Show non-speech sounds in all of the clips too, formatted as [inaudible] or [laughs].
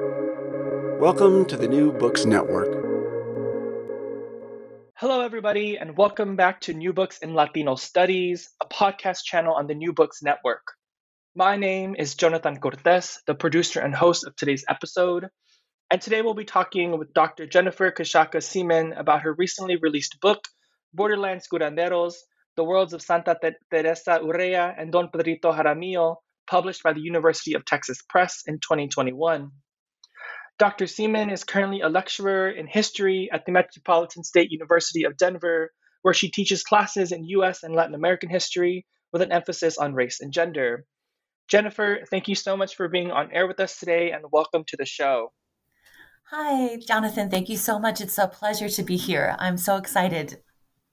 Welcome to the New Books Network. Hello, everybody, and welcome back to New Books in Latino Studies, a podcast channel on the New Books Network. My name is Jonathan Cortez, the producer and host of today's episode. And today we'll be talking with Dr. Jennifer Kashaka Seman about her recently released book, Borderlands Curanderos The Worlds of Santa Teresa Urrea and Don Pedrito Jaramillo, published by the University of Texas Press in 2021. Dr. Seman is currently a lecturer in history at the Metropolitan State University of Denver, where she teaches classes in US and Latin American history with an emphasis on race and gender. Jennifer, thank you so much for being on air with us today and welcome to the show. Hi, Jonathan. Thank you so much. It's a pleasure to be here. I'm so excited.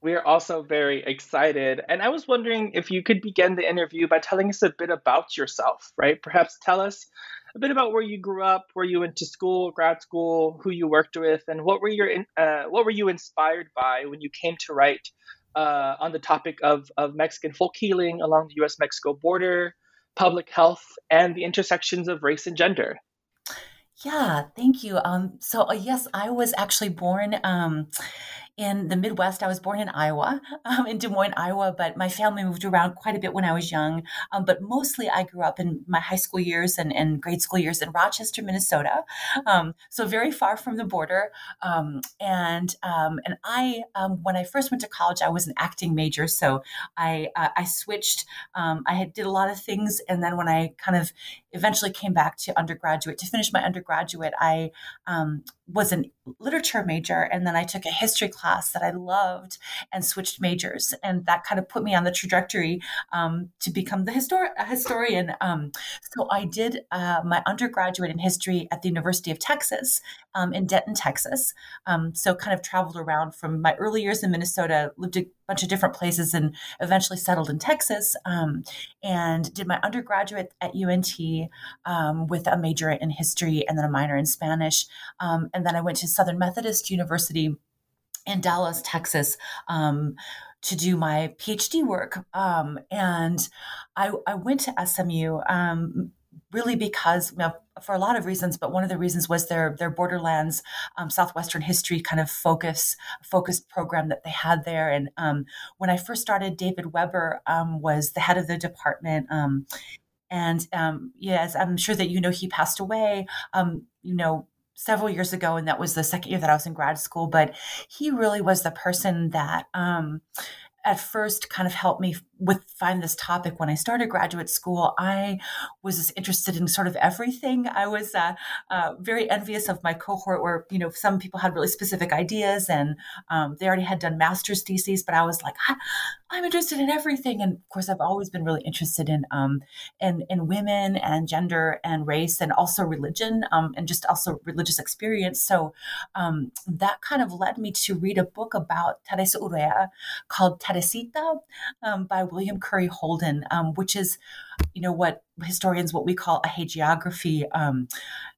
We are also very excited. And I was wondering if you could begin the interview by telling us a bit about yourself, right? Perhaps tell us a bit about where you grew up, where you went to school, grad school, who you worked with, and what were your uh, what were you inspired by when you came to write uh, on the topic of of Mexican folk healing along the U.S. Mexico border, public health, and the intersections of race and gender. Yeah, thank you. Um, so uh, yes, I was actually born um, in the Midwest. I was born in Iowa, [laughs] um, in Des Moines, Iowa, but my family moved around quite a bit when I was young. Um, but mostly I grew up in my high school years and, and grade school years in Rochester, Minnesota. Um, so very far from the border. Um, and um, and I, um, when I first went to college, I was an acting major. So I, uh, I switched. I had, did a lot of things. And then when I kind of eventually came back to undergraduate, to finish my undergraduate, I was a literature major. And then I took a history class class that I loved and switched majors. And that kind of put me on the trajectory um, to become the histor- historian. Um, so I did uh, my undergraduate in history at the University of Texas um, in Denton, Texas. Um, so kind of traveled around from my early years in Minnesota, lived a bunch of different places, and eventually settled in Texas. Um, and did my undergraduate at UNT um, with a major in history and then a minor in Spanish. and then I went to Southern Methodist University in Dallas, Texas, um, to do my PhD work. Um, and I, I, went to SMU um, really because you know, for a lot of reasons, but one of the reasons was their their Borderlands um, Southwestern history kind of focus focused program that they had there. And um, when I first started, David Weber um, was the head of the department. and yes, I'm sure that you know he passed away. you know, several years ago, and that was the second year that I was in grad school. But he really was the person that um, at first kind of helped me with find this topic when I started graduate school, I was interested in sort of everything. I was uh, uh, very envious of my cohort, where you know some people had really specific ideas and um, they already had done master's theses, but I was like, I, am interested in everything. And of course, I've always been really interested in um, in, in women and gender and race and also religion um, and just also religious experience. So um, that kind of led me to read a book about Teresa Urrea called Teresita um, by William Curry Holden, um, which is, you know, what historians what we call a hagiography. Um,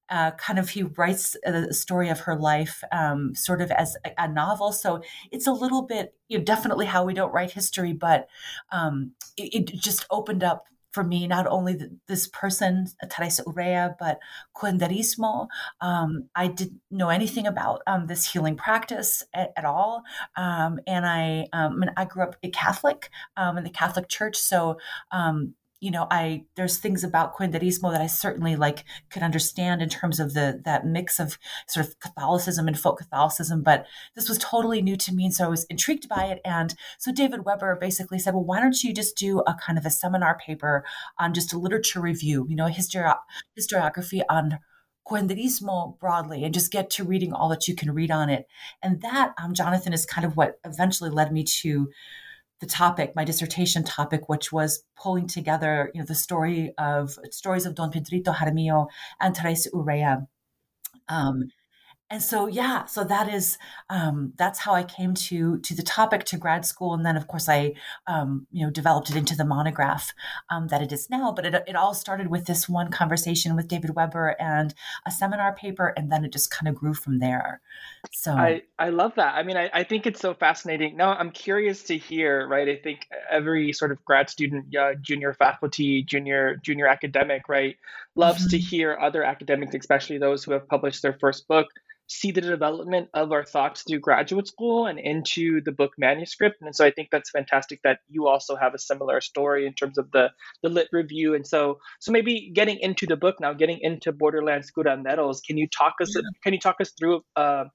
uh, kind of, he writes a story of her life, um, sort of as a, a, novel. So it's a little bit, you know, definitely how we don't write history, but um, it, it just opened up for me, not only the, this person, Teresa Urrea, but curanderismo. Um, I didn't know anything about um, this healing practice at, at all. Um, and I, um, I grew up a Catholic um, in the Catholic Church. So um, you know, I there's things about curanderismo that I certainly like could understand in terms of the that mix of sort of Catholicism and folk Catholicism, but this was totally new to me, and so I was intrigued by it. And so David Weber basically said, "Well, why don't you just do a kind of a seminar paper on just a literature review, you know, histori- historiography on." curanderismo broadly and just get to reading all that you can read on it and that um, jonathan is kind of what eventually led me to the topic, my dissertation topic, which was pulling together, you know, the story of stories of Don Pedrito Jaramillo and Teresa Urrea. Um, and so yeah so that is um, that's how i came to to the topic to grad school. And then of course i um, you know developed it into the monograph um, that it is now. But it, it all started with this one conversation with david weber and a seminar paper and then it just kind of grew from there. So i i love that. I mean I, I think it's so fascinating. Now i'm curious to hear right i think every sort of grad student uh, junior faculty junior junior academic right loves mm-hmm. to hear other academics especially those who have published their first book see the development of our thoughts through graduate school and into the book manuscript. And so I think that's fantastic that you also have a similar story in terms of the, the lit review. And so so maybe getting into the book now, getting into Borderlands Curanderos, can you talk us yeah. can you talk us through uh,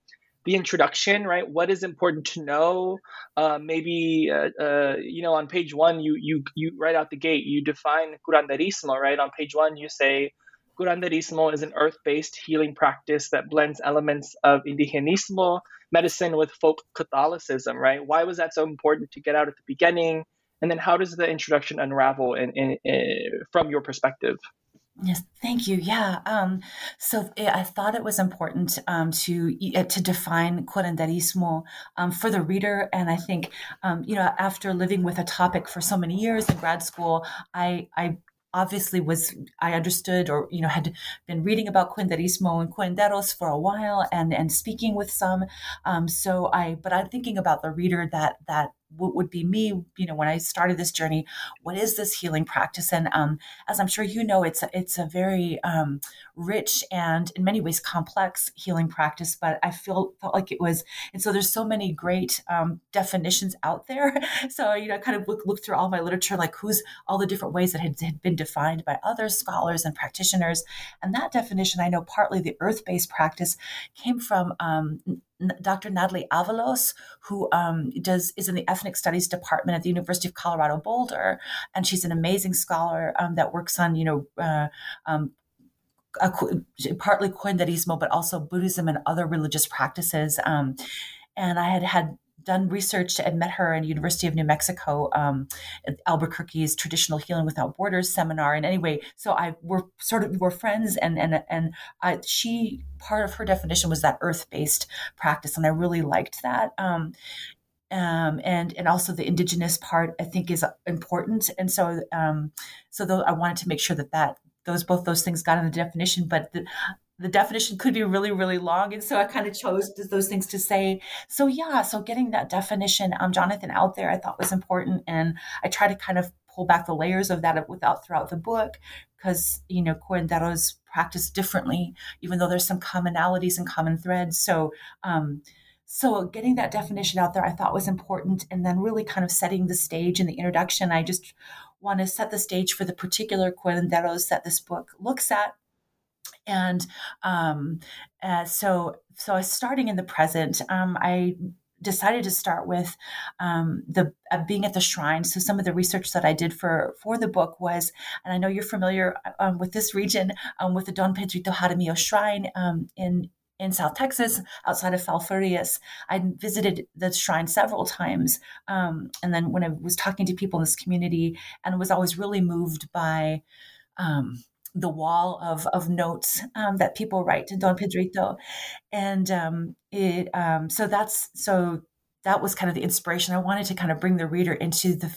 the introduction, right? What is important to know? Uh, maybe uh, uh, you know on page one you you you right out the gate you define curanderismo, right? On page one you say Curanderismo is an earth based healing practice that blends elements of indigenismo, medicine, with folk Catholicism, right? Why was that so important to get out at the beginning? And then how does the introduction unravel in, in, in from your perspective? Yes, thank you. Yeah. Um, so I thought it was important um, to eh, to define curanderismo um, for the reader, and I think um, you know after living with a topic for so many years in grad school, I I obviously was I understood or you know had been reading about curanderismo and curanderos for a while and and speaking with some. Um, so I but I'm thinking about the reader that that what would be me, you know, when I started this journey, what is this healing practice? And um, as I'm sure you know, it's a, it's a very um, rich and in many ways complex healing practice. But I feel felt like it was, and so there's so many great um, definitions out there. [laughs] so you know, I kind of look look through all my literature, like who's all the different ways that had, had been defined by other scholars and practitioners. And that definition, I know partly the earth based practice came from um, Dr. Natalie Avalos, who um, does is in the ethnic studies department at the University of Colorado Boulder, and she's an amazing scholar um, that works on you know. Uh, um, a, partly curanderismo, but also Buddhism and other religious practices. Um, and I had had done research and met her at University of New Mexico, um, Albuquerque's Traditional Healing Without Borders seminar. And anyway, so I were sort of were friends, and and and I, she part of her definition was that earth based practice, and I really liked that. Um, um, and and also the indigenous part I think is important, and so um, so though I wanted to make sure that that those both those things got in the definition, but the, the definition could be really really long. And so i kind of chose those things to say. So yeah so getting that definition um, jonathan out there i thought was important. And i try to kind of pull back the layers of that without throughout the book because you know curanderos practice differently even though there's some commonalities and common threads. So um, so getting that definition out there i thought was important. And then really kind of setting the stage in the introduction. I just want to set the stage for the particular curanderos that this book looks at and um, uh, so so starting in the present um, i decided to start with um, the uh, being at the shrine. So some of the research that I did for for the book was, and I know you're familiar um, with this region, um, with the Don Pedrito Jaramillo Shrine um, in in South Texas, outside of Falfurrias. I visited the shrine several times, um, and then when I was talking to people in this community, and was always really moved by. Um, the wall of, of notes um, that people write to Don Pedrito, and um, it um, so that's so that was kind of the inspiration. I wanted to kind of bring the reader into the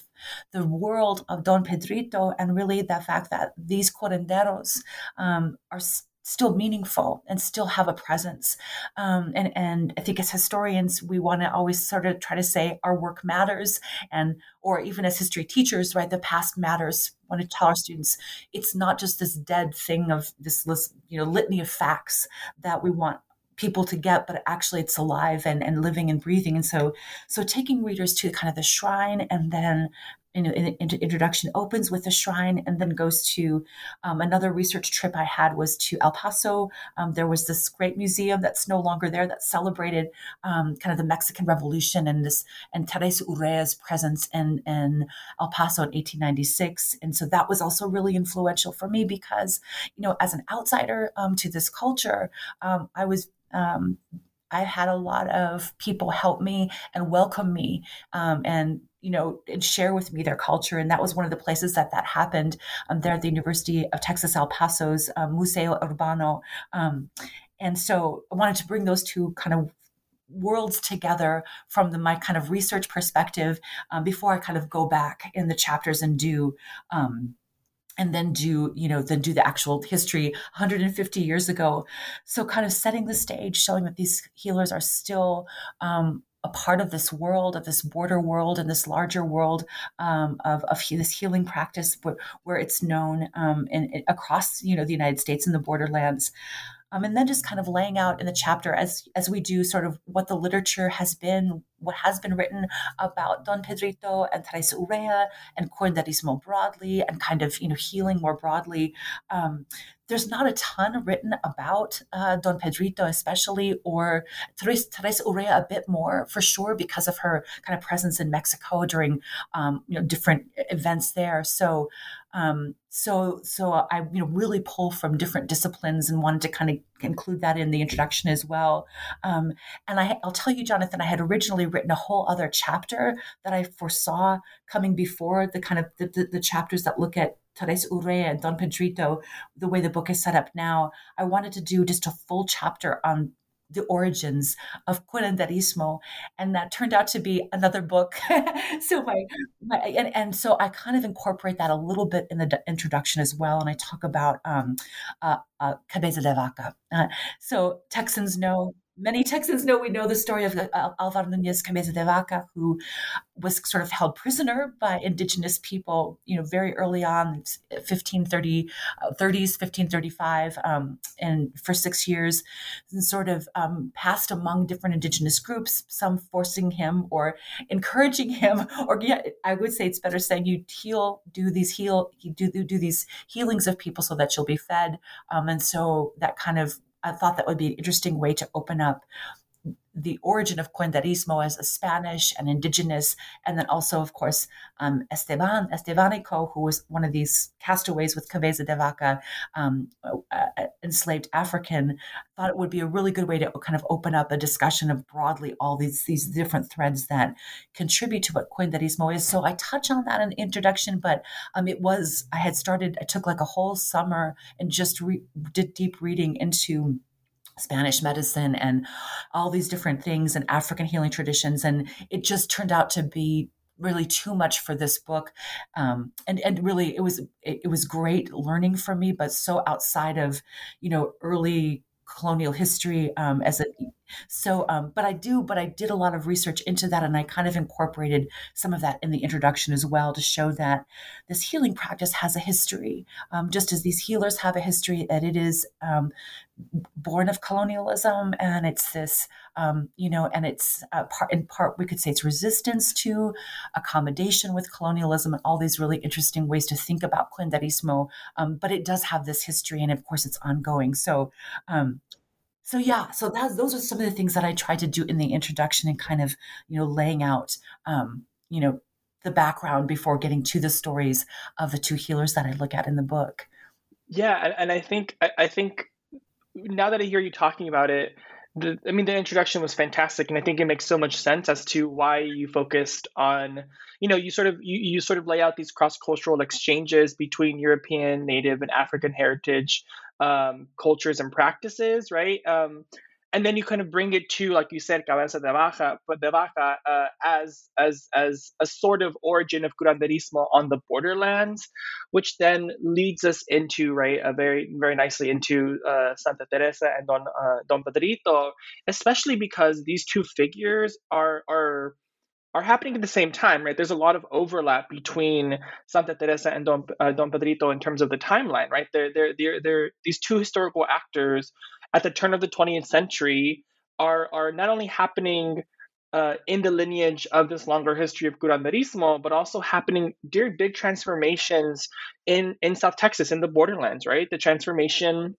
the world of Don Pedrito and really the fact that these curanderos um, are still meaningful and still have a presence. Um, and, and I think as historians, we want to always sort of try to say our work matters and, or even as history teachers, right, the past matters. Want to tell our students it's not just this dead thing of this, this you know, litany of facts that we want people to get but actually it's alive and, and living and breathing. And so so taking readers to kind of the shrine and then you know, in, in, introduction opens with a shrine and then goes to um, another research trip I had was to El Paso. Um, there was this great museum that's no longer there that celebrated um, kind of the Mexican Revolution and this and Teresa Urrea's presence in, in El Paso in 1896. And so that was also really influential for me because, you know, as an outsider um, to this culture, um, I was um, I had a lot of people help me and welcome me um, and you know and share with me their culture. And that was one of the places that that happened um, there at the University of Texas El Paso's um, Museo Urbano. Um, and so I wanted to bring those two kind of worlds together from the, my kind of research perspective um, before I kind of go back in the chapters and do um, and then do you know then do the actual history 150 years ago. So kind of setting the stage showing that these healers are still um, a part of this world of this border world and this larger world um, of, of this healing practice where, where it's known um, in, in, across you know the united states and the borderlands um, and then just kind of laying out in the chapter as as we do sort of what the literature has been, what has been written about Don Pedrito and Teresa Urrea and curanderismo broadly, and kind of you know healing more broadly. Um, there's not a ton written about uh, Don Pedrito, especially, or Teresa, Teresa Urrea a bit more for sure because of her kind of presence in Mexico during um, you know different events there. So um, so so I you know really pull from different disciplines and wanted to kind of include that in the introduction as well. Um, and I, I'll tell you, Jonathan, I had originally written a whole other chapter that I foresaw coming before the kind of the, the, the chapters that look at Teresa Urrea and Don Pedrito, the way the book is set up now. I wanted to do just a full chapter on the origins of curanderismo and that turned out to be another book. [laughs] So my, my and, and, so i kind of incorporate that a little bit in the introduction as well and i talk about um, uh, uh, cabeza de vaca. Uh, so texans know many Texans know we know the story of uh, Alvar Nunez Cabeza de Vaca, who was sort of held prisoner by indigenous people, you know, very early on, 1530, uh, 30s, 1535, um, and for six years, and sort of um, passed among different indigenous groups, some forcing him or encouraging him, [laughs] or yeah, I would say it's better saying you heal, do these heal, do, do these healings of people so that you'll be fed. Um, and so that kind of I thought that would be an interesting way to open up the origin of curanderismo as a Spanish and indigenous, and then also, of course, um, Esteban Estebanico, who was one of these castaways with Cabeza de Vaca, um, uh, enslaved African, thought it would be a really good way to kind of open up a discussion of broadly all these these different threads that contribute to what curanderismo is. So I touch on that in the introduction, but um, it was I had started. I took like a whole summer and just re- did deep reading into Spanish medicine and all these different things and African healing traditions. And it just turned out to be really too much for this book. Um, and, and really it was, it, it was great learning for me, but so outside of, you know, early colonial history um, as a so um, but i do but i did a lot of research into that and i kind of incorporated some of that in the introduction as well to show that this healing practice has a history. Um, just as these healers have a history that it is um, born of colonialism and it's this um, you know and it's uh, part in part we could say it's resistance to accommodation with colonialism and all these really interesting ways to think about curanderismo um, but it does have this history and of course it's ongoing. So um, so yeah so that's those are some of the things that i tried to do in the introduction and kind of you know laying out um, you know the background before getting to the stories of the two healers that i look at in the book. Yeah and, and i think I, I think now that I hear you talking about it, the, I mean, the introduction was fantastic, and I think it makes so much sense as to why you focused on, you know, you sort of you, you sort of lay out these cross cultural exchanges between European, Native, and African heritage um, cultures and practices, right? Um, and then you kind of bring it to, like you said, cabeza de vaca, de vaca uh, as as as a sort of origin of curanderismo on the borderlands, which then leads us into right a very very nicely into uh, Santa Teresa and Don uh, Don Pedrito, especially because these two figures are are are happening at the same time, right? There's a lot of overlap between Santa Teresa and Don, uh, Don Pedrito in terms of the timeline, right? They're, they're, they're, they're these two historical actors at the turn of the 20th century are are not only happening uh, in the lineage of this longer history of curanderismo, but also happening during big transformations in in South Texas, in the borderlands, right? The transformation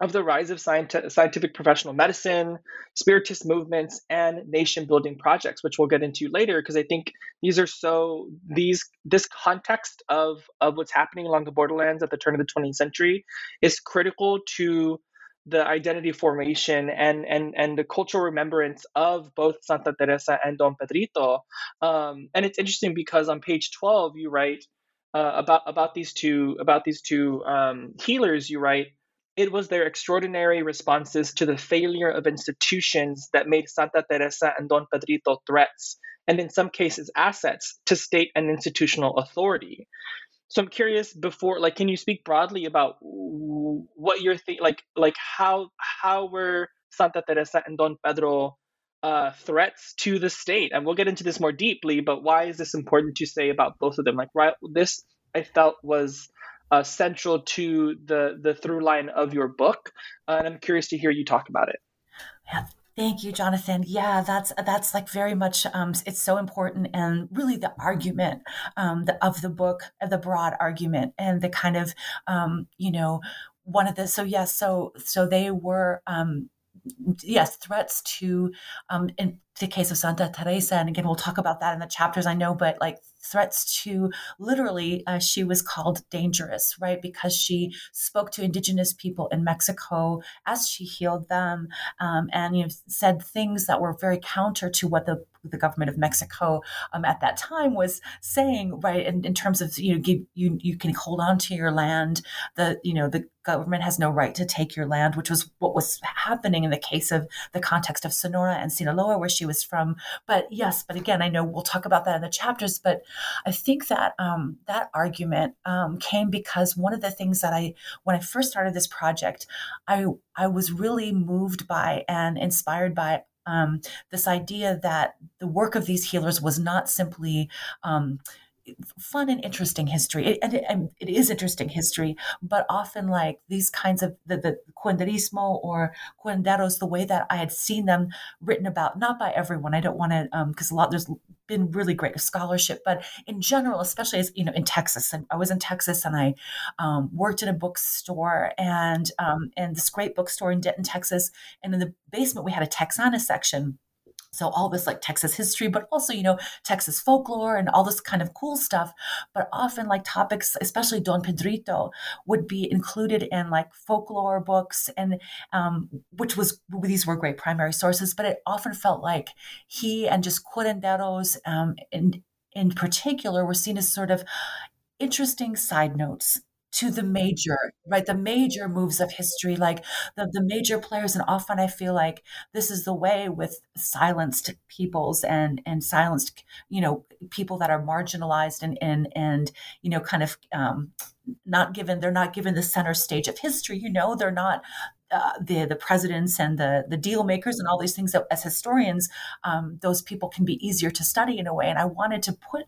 of the rise of scientific, scientific professional medicine, spiritist movements, and nation building projects, which we'll get into later, because I think these are so these this context of of what's happening along the borderlands at the turn of the 20th century is critical to the identity formation and and and the cultural remembrance of both Santa Teresa and Don Pedrito. Um, and it's interesting because on page twelve you write uh, about about these two about these two um, healers. You write it was their extraordinary responses to the failure of institutions that made Santa Teresa and Don Pedrito threats, and in some cases assets, to state and institutional authority. So I'm curious before like can you speak broadly about what you're think like like how how were Santa Teresa and Don Pedro uh, threats to the state? And we'll get into this more deeply, but why is this important to say about both of them? Like right this I felt was uh, central to the the through line of your book, uh, and I'm curious to hear you talk about it. Yeah, Thank you, Jonathan. Yeah, that's that's like very much. Um, it's so important, and really the argument um, the, of the book, the broad argument, and the kind of um, you know one of the. So yes, so so they were um, yes threats to um, in the case of Santa Teresa, and again we'll talk about that in the chapters. I know, but like threats to literally, uh, she was called dangerous, right? Because she spoke to indigenous people in Mexico as she healed them, um, and you know said things that were very counter to what the the government of Mexico um, at that time was saying, right, in, in terms of you know, give, you you can hold on to your land. The you know the government has no right to take your land, which was what was happening in the case of the context of Sonora and Sinaloa, where she was from. But yes, but again, I know we'll talk about that in the chapters. But I think that um, that argument um, came because one of the things that I, when I first started this project, I I was really moved by and inspired by um, this idea that the work of these healers was not simply um, fun and interesting history. It, and, it, and it is interesting history, but often like these kinds of the, the curanderismo or curanderos, the way that I had seen them written about, not by everyone. I don't want to, because um, a lot, there's been really great scholarship, but in general, especially as, you know, in Texas, and I was in Texas and I um, worked in a bookstore and, um, and this great bookstore in Denton, Texas. And in the basement, we had a Texana section so all this like Texas history, but also, you know, Texas folklore and all this kind of cool stuff. But often like topics, especially Don Pedrito, would be included in like folklore books and um, which was these were great primary sources, but it often felt like he and just curanderos um, in in particular were seen as sort of interesting side notes to the major, right? The major moves of history, like the, the major players. And often I feel like this is the way with silenced peoples and, and silenced, you know, people that are marginalized and, and, and, you know, kind of, um, not given, they're not given the center stage of history, you know, they're not, uh, the the presidents and the the deal makers and all these things that as historians um, those people can be easier to study in a way and i wanted to put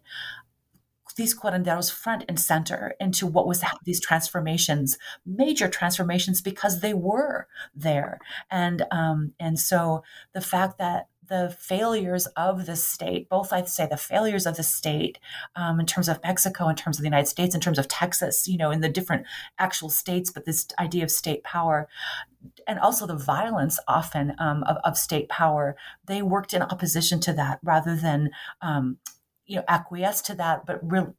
these curanderos front and center into what was these transformations, major transformations, because they were there. And um, and so the fact that the failures of the state, both I'd say the failures of the state um, in terms of Mexico, in terms of the United States, in terms of Texas, you know, in the different actual states, but this idea of state power and also the violence often um, of, of, state power, they worked in opposition to that rather than um, you know acquiesce to that, but real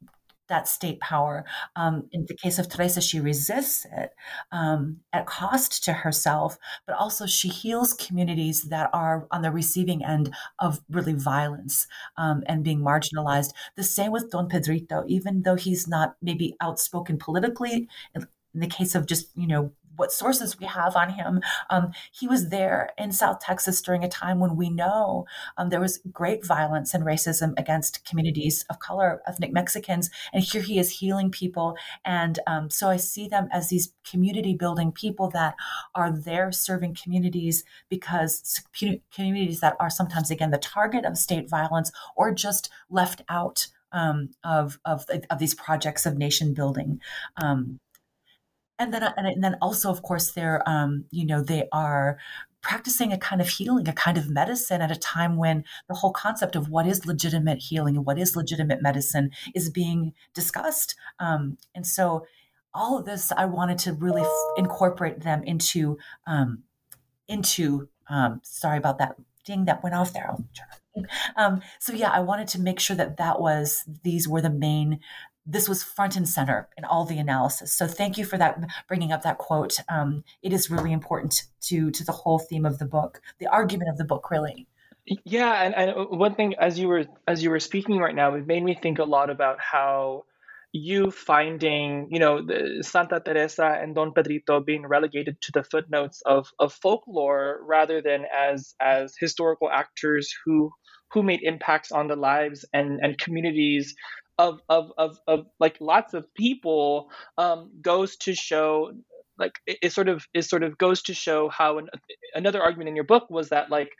that state power. Um, in the case of Teresa, she resists it um, at cost to herself, but also she heals communities that are on the receiving end of really violence um, and being marginalized. The same with Don Pedrito, even though he's not maybe outspoken politically. In the case of just you know what sources we have on him. Um, he was there in South Texas during a time when we know um, there was great violence and racism against communities of color, ethnic Mexicans, and here he is healing people. And um, so I see them as these community building people that are there serving communities because communities that are sometimes again the target of state violence or just left out um, of, of, of these projects of nation building. Um, and then and then also of course they're um, you know they are practicing a kind of healing a kind of medicine at a time when the whole concept of what is legitimate healing and what is legitimate medicine is being discussed. Um, and so all of this i wanted to really f- incorporate them into um, into um, sorry about that ding that went off there. Um, so yeah i wanted to make sure that that was these were the main this was front and center in all the analysis. So thank you for that, bringing up that quote. Um, it is really important to to the whole theme of the book, the argument of the book, really. Yeah, and, and one thing as you were as you were speaking right now, it made me think a lot about how you finding, you know, Santa Teresa and Don Pedrito being relegated to the footnotes of, of folklore rather than as as historical actors who who made impacts on the lives and, and communities of, of, of, of like lots of people um, goes to show like it, it, sort of it sort of goes to show how an, another argument in your book was that like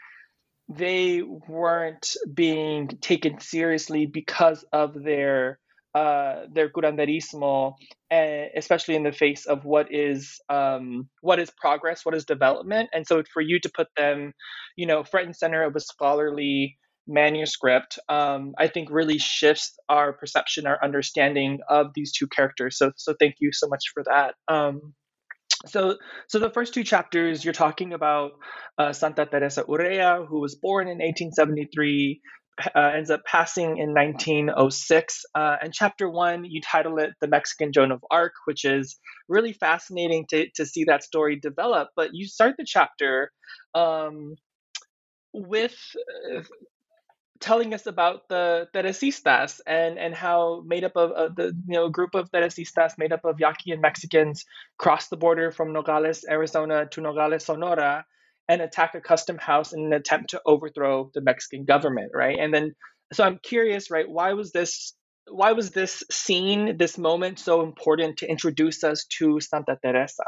they weren't being taken seriously because of their uh, their curanderismo, especially in the face of what is um, what is progress, what is development, and so for you to put them, you know, front and center of a scholarly manuscript, um, I think really shifts our perception, our understanding of these two characters. So, so thank you so much for that. Um, so, so the first two chapters, you're talking about uh, Santa Teresa Urrea, who was born in 1873, uh, ends up passing in 1906. Uh, and chapter one, you title it The Mexican Joan of Arc, which is really fascinating to, to see that story develop. But you start the chapter um, with uh, telling us about the Teresistas and, and how made up of uh, the you know group of Teresistas made up of Yaqui and Mexicans crossed the border from Nogales, Arizona to Nogales, Sonora, and attack a custom house in an attempt to overthrow the Mexican government, right? And then, so I'm curious, right? Why was this? Why was this scene, this moment, so important to introduce us to Santa Teresa?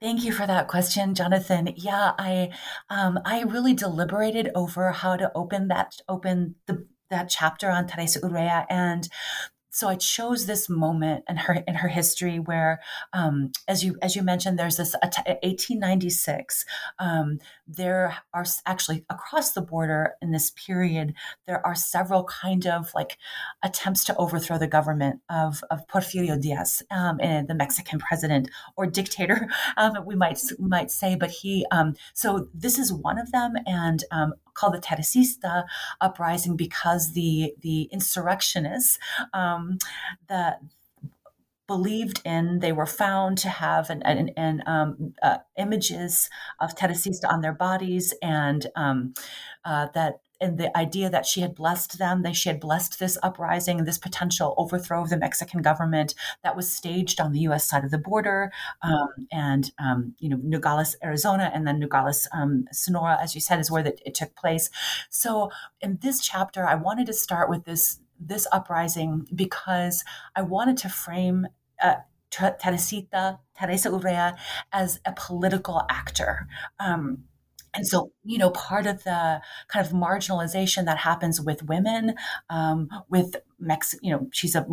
Thank you for that question, Jonathan. Yeah, I um, I really deliberated over how to open that open the that chapter on Teresa Urrea and so I chose this moment in her in her history where, um, as you as you mentioned, there's this 1896. Um, there are actually across the border in this period there are several kind of like attempts to overthrow the government of of Porfirio Diaz, um, and the Mexican president or dictator, [laughs] um, we might might say. But he um, so this is one of them, and um, called the Teresista uprising because the the insurrectionists um, the believed in. They were found to have an, an, an um, uh, images of Teresita on their bodies, and um, uh, that and the idea that she had blessed them, that she had blessed this uprising, this potential overthrow of the Mexican government that was staged on the U.S. side of the border, um, and um, you know Nogales, Arizona, and then Nogales, um, Sonora, as you said, is where that it took place. So in this chapter, I wanted to start with this this uprising because I wanted to frame. Uh, Teresita, Teresa Urrea, as a political actor. Um, and so, you know, part of the kind of marginalization that happens with women, um, with Mex, you know, she's a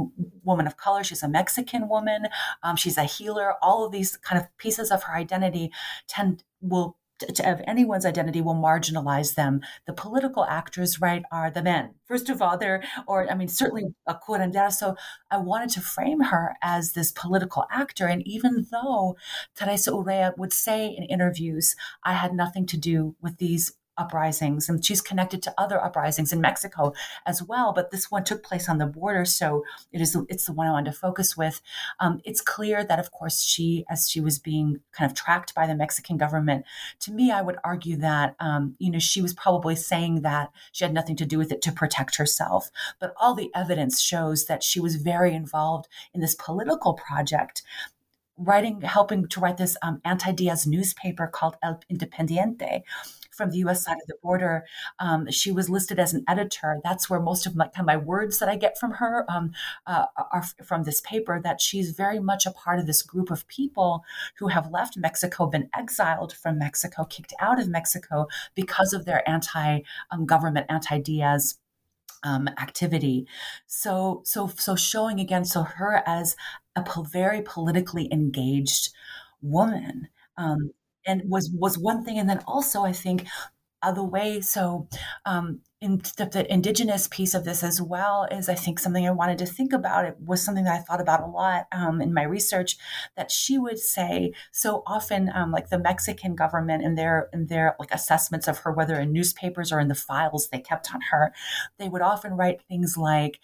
woman of color, she's a Mexican woman, um, she's a healer. All of these kind of pieces of her identity tend will of anyone's identity will marginalize them. The political actors, right, are the men. First of all, they're, or I mean, certainly a curandera. So I wanted to frame her as this political actor. And even though Teresa Urrea would say in interviews, I had nothing to do with these uprisings and she's connected to other uprisings in Mexico as well but this one took place on the border so it is it's the one I wanted to focus with. Um, it's clear that of course she as she was being kind of tracked by the Mexican government to me I would argue that um, you know she was probably saying that she had nothing to do with it to protect herself but all the evidence shows that she was very involved in this political project writing helping to write this um, anti-diaz newspaper called el independiente from the U.S. side of the border. Um, she was listed as an editor. That's where most of my, my words that I get from her um, uh, are from this paper. That she's very much a part of this group of people who have left Mexico, been exiled from Mexico, kicked out of Mexico because of their anti-government, um, anti-Diaz um, activity. So, so, so showing again, so her as a po- very politically engaged woman um, and was was one thing. And then also i think other way so um, in the, the, indigenous piece of this as well is i think something i wanted to think about. It was something that i thought about a lot um, in my research that she would say so often um, like the mexican government and their and their like assessments of her whether in newspapers or in the files they kept on her they would often write things like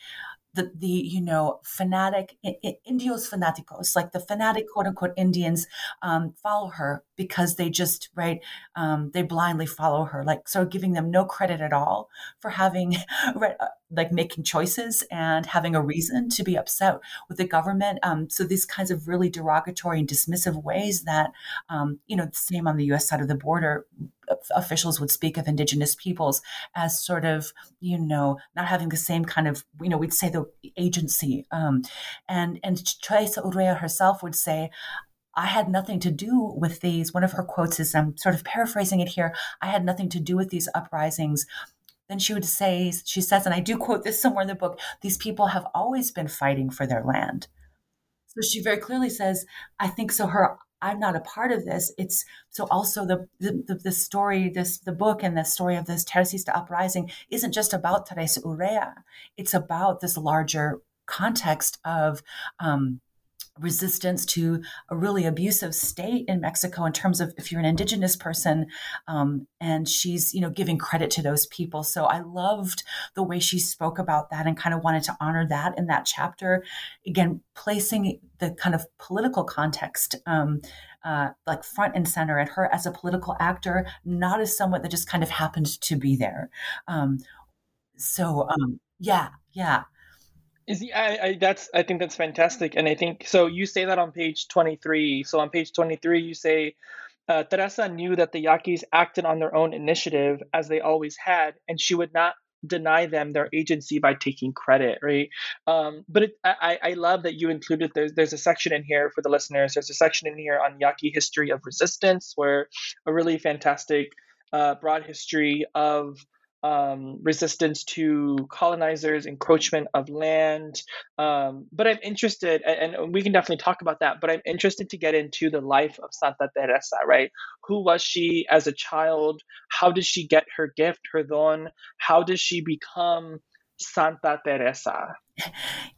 the, the you know fanatic indios fanaticos like the fanatic quote unquote indians um, follow her because they just right um, they blindly follow her. Like so giving them no credit at all for having [laughs] right, uh, like making choices and having a reason to be upset with the government. Um, so these kinds of really derogatory and dismissive ways that um, you know same on the us side of the border officials would speak of indigenous peoples as sort of you know not having the same kind of you know we'd say the agency. Um, and and Teresa Urrea herself would say I had nothing to do with these. One of her quotes is I'm sort of paraphrasing it here. I had nothing to do with these uprisings. Then she would say, she says, and I do quote this somewhere in the book, these people have always been fighting for their land. So she very clearly says, I think so. Her I'm not a part of this. It's so also the the, the story, this the book and the story of this Teresista uprising isn't just about Teresa Urrea. It's about this larger context of um, resistance to a really abusive state in Mexico in terms of if you're an indigenous person, um, and she's you know giving credit to those people. So I loved the way she spoke about that and kind of wanted to honor that in that chapter. Again, placing the kind of political context. Um, uh, like front and center and her as a political actor, not as someone that just kind of happened to be there. Um, so um, yeah, yeah. Is I, I that's I think that's fantastic, and I think so. You say that on page twenty three. So on page twenty three, you say uh, Teresa knew that the Yaquis acted on their own initiative as they always had, and she would not deny them their agency by taking credit, right? Um, but it, I, I love that you included there's there's a section in here for the listeners. There's a section in here on Yaqui history of resistance, where a really fantastic uh, broad history of um, resistance to colonizers, encroachment of land. Um, but I'm interested, and, and we can definitely talk about that, but I'm interested to get into the life of Santa Teresa, right? Who was she as a child? How did she get her gift, her don? How does she become Santa Teresa?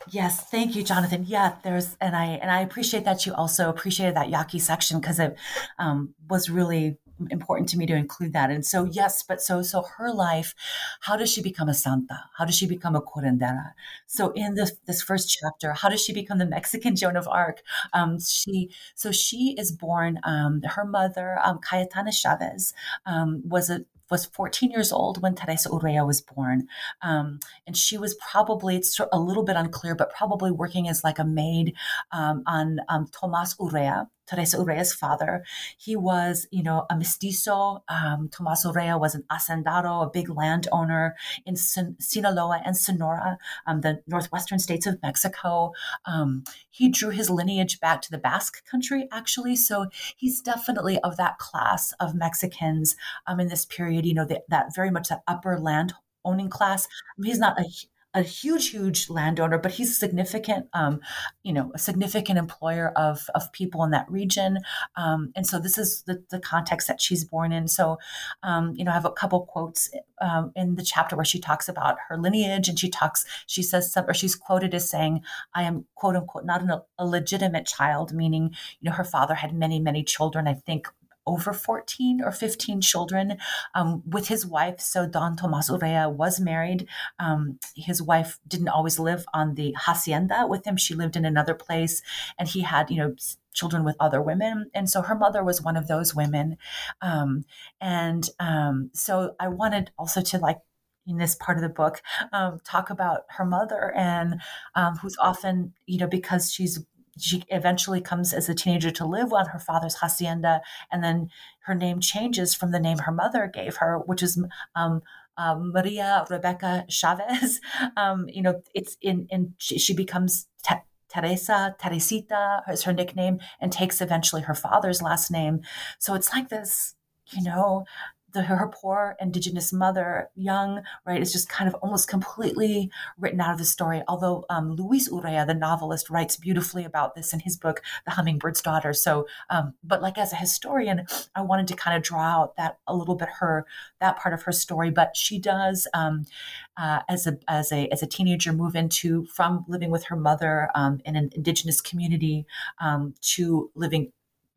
Yes, thank you, Jonathan. Yeah, there's, and I and I appreciate that you also appreciated that Yaqui section because it um, was really important to me to include that. And so, yes, but so, so her life, how does she become a santa? How does she become a curandera? So in this, this first chapter, how does she become the Mexican [laughs] Joan of Arc? Um, she, so she is born, um, her mother, um, Cayetana Chavez, um, was a, was 14 years old when Teresa Urrea was born. Um, and she was probably, it's a little bit unclear, but probably working as like a maid um, on um, Tomas Urrea, Teresa Urrea's father. He was, you know, a mestizo. Um, Tomas Urrea was an hacendado, a big landowner in Sin- Sinaloa and Sonora, um, the northwestern states of Mexico. Um, he drew his lineage back to the Basque country, actually. So he's definitely of that class of Mexicans um, in this period, you know, that, that very much that upper land owning class. I mean, he's not a a huge, huge landowner, but he's significant, um, you know, a significant employer of, of people in that region. Um, and so this is the, the context that she's born in. So, um, you know, I have a couple quotes um, in the chapter where she talks about her lineage and she talks, she says, some, or she's quoted as saying, I am quote unquote not an, a legitimate child, meaning, you know, her father had many, many children. I think over 14 or 15 children um, with his wife. So Don Tomas Urrea was married. Um, his wife didn't always live on the hacienda with him. She lived in another place and he had, you know, children with other women. And so her mother was one of those women. Um, and um, so I wanted also to like in this part of the book um, talk about her mother and um, who's often you know because she's she eventually comes as a teenager to live on her father's hacienda, and then her name changes from the name her mother gave her, which is um, uh, Maria Rebecca Chavez. [laughs] Um, you know, it's in, in she, she becomes te- Teresa, Teresita is her nickname, and takes eventually her father's last name. So it's like this, you know, the, her poor indigenous mother, young, right, is just kind of almost completely written out of the story. Although um, Luis Urrea, the novelist, writes beautifully about this in his book, The Hummingbird's Daughter. So, um, but like as a historian, I wanted to kind of draw out that a little bit her that part of her story. But she does, um, uh, as a as a as a teenager, move into from living with her mother um, in an indigenous community um, to living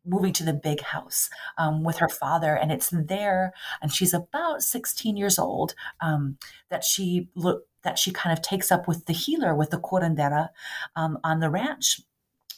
moving to the big house um, with her father. And it's there, and she's about 16 years old, um, that she look that she kind of takes up with the healer, with the curandera um, on the ranch.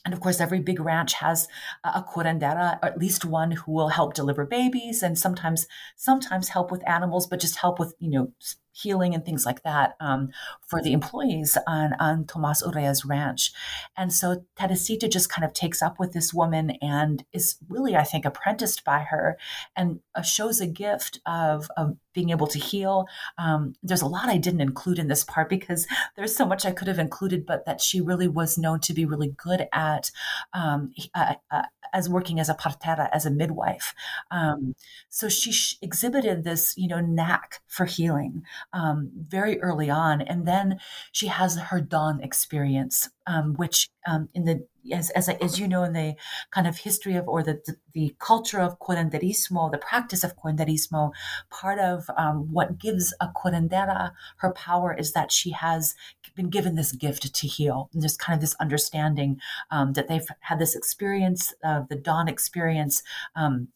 And of course, every big ranch has a curandera, or at least one who will help deliver babies and sometimes sometimes help with animals, but just help with you know healing and things like that um, for the employees on, on Tomas Urrea's ranch. And so Teresita just kind of takes up with this woman and is really, I think, apprenticed by her and uh, shows a gift of, of being able to heal. Um, there's a lot I didn't include in this part because there's so much I could have included, but that she really was known to be really good at um, uh, uh, as working as a partera, as a midwife. Um, so she sh- exhibited this, you know, knack for healing um, very early on, and then she has her don experience, um, which um, in the as, as, as you know in the kind of history of or the the, culture of curanderismo, the practice of curanderismo, part of um, what gives a curandera her power is that she has been given this gift to heal. And there's kind of this understanding um, that they've had this experience, uh, the don experience. Um,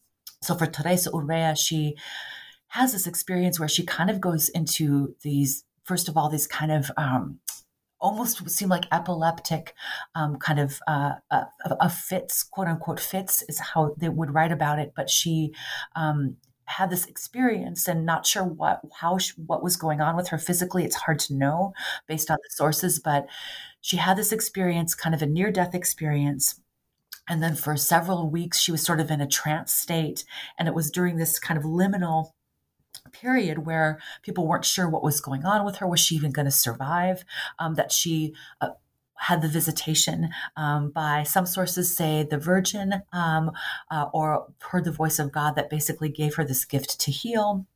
so for Teresa Urrea, she has this experience where she kind of goes into these, first of all, these kind of um, almost seem like epileptic um, kind of uh, uh, a fits, quote unquote fits, is how they would write about it. But she um, had this experience and not sure what how she, what was going on with her physically. It's hard to know based on the sources, but she had this experience, kind of a near death experience. And then for several weeks, she was sort of in a trance state. And it was during this kind of liminal period where people weren't sure what was going on with her. Was she even going to survive? Um, that she uh, had the visitation um, by some sources say the Virgin um, uh, or heard the voice of God that basically gave her this gift to heal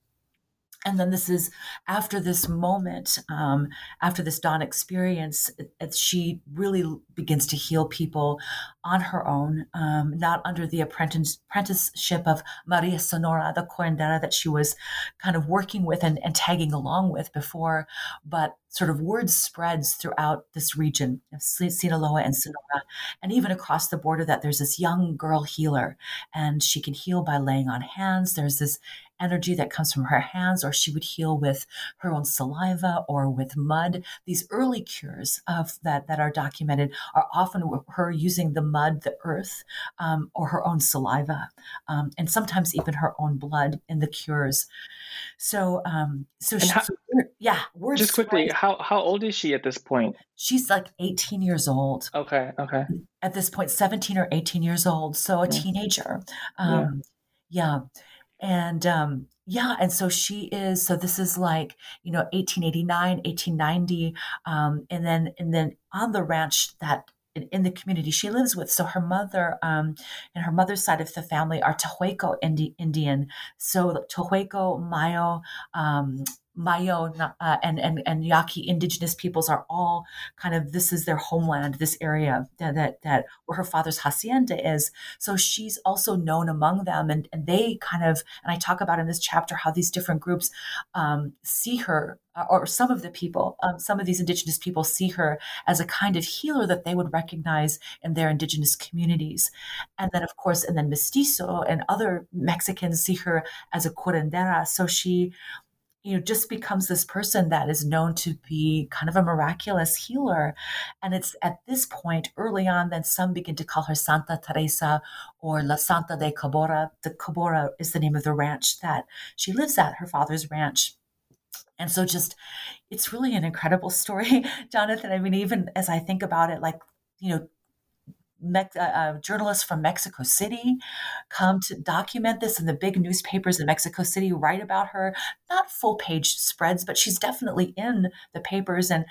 and then this is after this moment um, after this dawn experience it, it, she really begins to heal people on her own um, not under the apprentice, apprenticeship of maria sonora the curandera that she was kind of working with and, and tagging along with before but sort of word spreads throughout this region of sinaloa and sonora and even across the border that there's this young girl healer. And she can heal by laying on hands. There's this energy that comes from her hands, or she would heal with her own saliva or with mud. These early cures of that that are documented are often her using the mud, the earth, um, or her own saliva, um, and sometimes even her own blood in the cures. So, um, so she, how, yeah. Just quickly, how how old is she at this point? She's like 18 years old. Okay, okay. At this point, 17 or 18 years old, so a yeah. teenager. Um, yeah. yeah and um, yeah and so she is so this is like you know 1889 1890 um, and then and then on the ranch that in, the community she lives with. So her mother um, and her mother's side of the family are Tehueco Indi- Indian. So Tehueco Mayo um, Mayo uh, and, and, and Yaqui indigenous peoples are all kind of, this is their homeland, this area that, that, that where her father's hacienda is. So she's also known among them and, and they kind of, and I talk about in this chapter how these different groups um, see her uh, or some of the people, um, some of these indigenous people see her as a kind of healer that they would recognize in their indigenous communities. And then, of course, and then mestizo and other Mexicans see her as a curandera. So she you know just becomes this person that is known to be kind of a miraculous healer. And it's at this point early on that some begin to call her santa teresa or la santa de cabora. The cabora is the name of the ranch that she lives at her father's ranch. And so just it's really an incredible [laughs] story jonathan. I mean even as i think about it like you know Me- uh, uh, journalists from Mexico City come to document this, and the big newspapers in Mexico City write about her. Not full page spreads, but she's definitely in the papers, and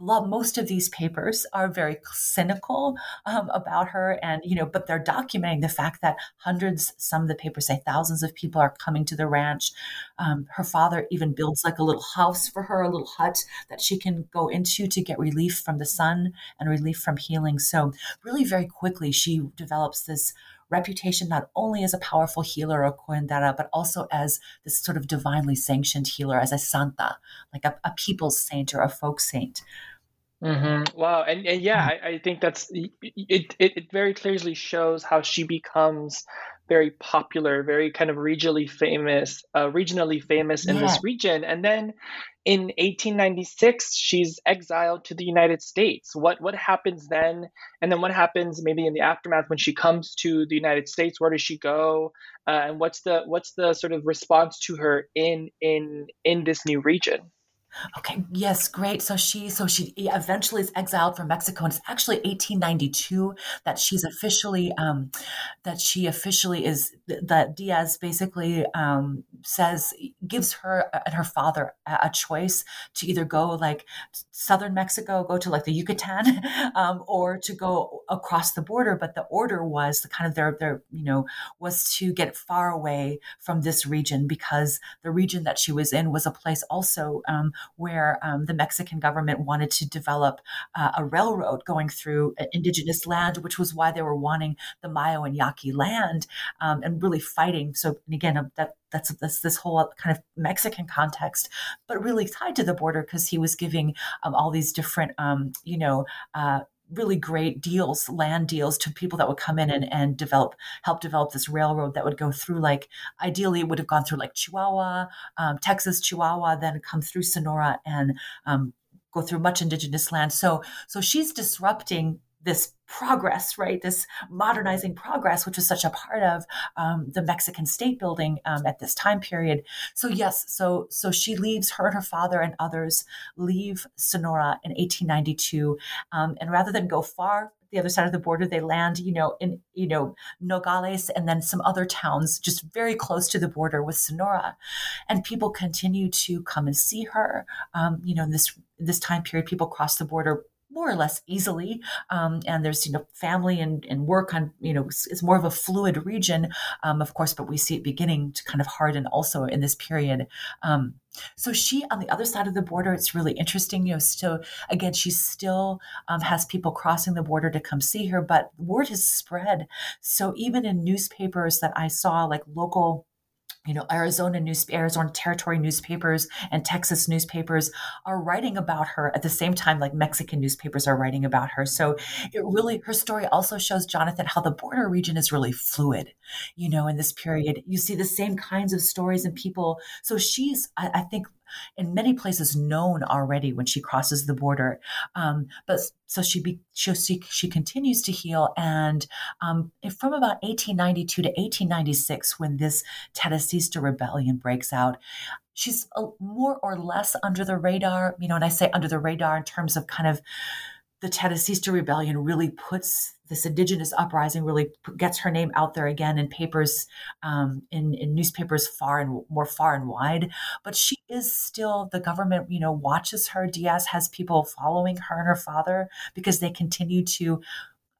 most of these papers are very cynical um, about her and you know but they're documenting the fact that hundreds some of the papers say thousands of people are coming to the ranch um, her father even builds like a little house for her a little hut that she can go into to get relief from the sun and relief from healing so really very quickly she develops this reputation not only as a powerful healer or curandera, but also as this sort of divinely sanctioned healer, as a santa, like a, a people's saint or a folk saint. Mm-hmm. Wow, and, and yeah, I, I think that's it, it. It very clearly shows how she becomes very popular, very kind of regionally famous, uh, regionally famous in Yeah. this region. And then in 1896, she's exiled to the United States. What what happens then? And then what happens maybe in the aftermath when she comes to the United States? Where does she go? Uh, and what's the what's the sort of response to her in in in this new region? Okay, yes, great. So she so she eventually is exiled from Mexico, and it's actually 1892 that she's officially um, that she officially is that Diaz basically um, says gives her and her father a, a choice to either go like southern Mexico, go to like the Yucatan, [laughs] um, or to go across the border. But the order was the kind of their their you know was to get far away from this region because the region that she was in was a place also um, where um, the Mexican government wanted to develop uh, a railroad going through indigenous land, which was why they were wanting the Mayo and Yaqui land um, and really fighting. So again, uh, that that's, that's this whole kind of Mexican context, but really tied to the border because he was giving um, all these different, um, you know, uh, really great deals, land deals to people that would come in and, and develop, help develop this railroad that would go through like, ideally it would have gone through like Chihuahua, um, Texas, Chihuahua, then come through Sonora and um, go through much indigenous land. So, so she's disrupting this progress, right? This modernizing progress, which was such a part of um, the Mexican state building um, at this time period. So yes, so so she leaves. Her and her father and others leave Sonora in 1892, um, and rather than go far the other side of the border, they land, you know, in you know Nogales and then some other towns just very close to the border with Sonora, and people continue to come and see her. Um, you know, in this this time period, people cross the border more or less easily. Um, and there's, you know, family and, and work on, you know, it's, more of a fluid region, um, of course, but we see it beginning to kind of harden also in this period. Um, so she, on the other side of the border, it's really interesting. You know, so again, she still um, has people crossing the border to come see her, but word has spread. So even in newspapers that I saw, like local you know, Arizona news, Arizona territory newspapers and Texas newspapers are writing about her at the same time, like Mexican newspapers are writing about her. So it really, her story also shows Jonathan how the border region is really fluid. You know, in this period, you see the same kinds of stories and people. So she's, I, I think, in many places known already when she crosses the border. Um, but so she, be, she, she, continues to heal. And um, from about 1892 to 1896, when this Teresista rebellion breaks out, she's more or less under the radar, you know, and I say under the radar in terms of kind of the Teresista rebellion really puts this indigenous uprising really gets her name out there again in papers, um, in, in newspapers far and more far and wide. But she is still the government. You know, watches her. Diaz has people following her and her father because they continue to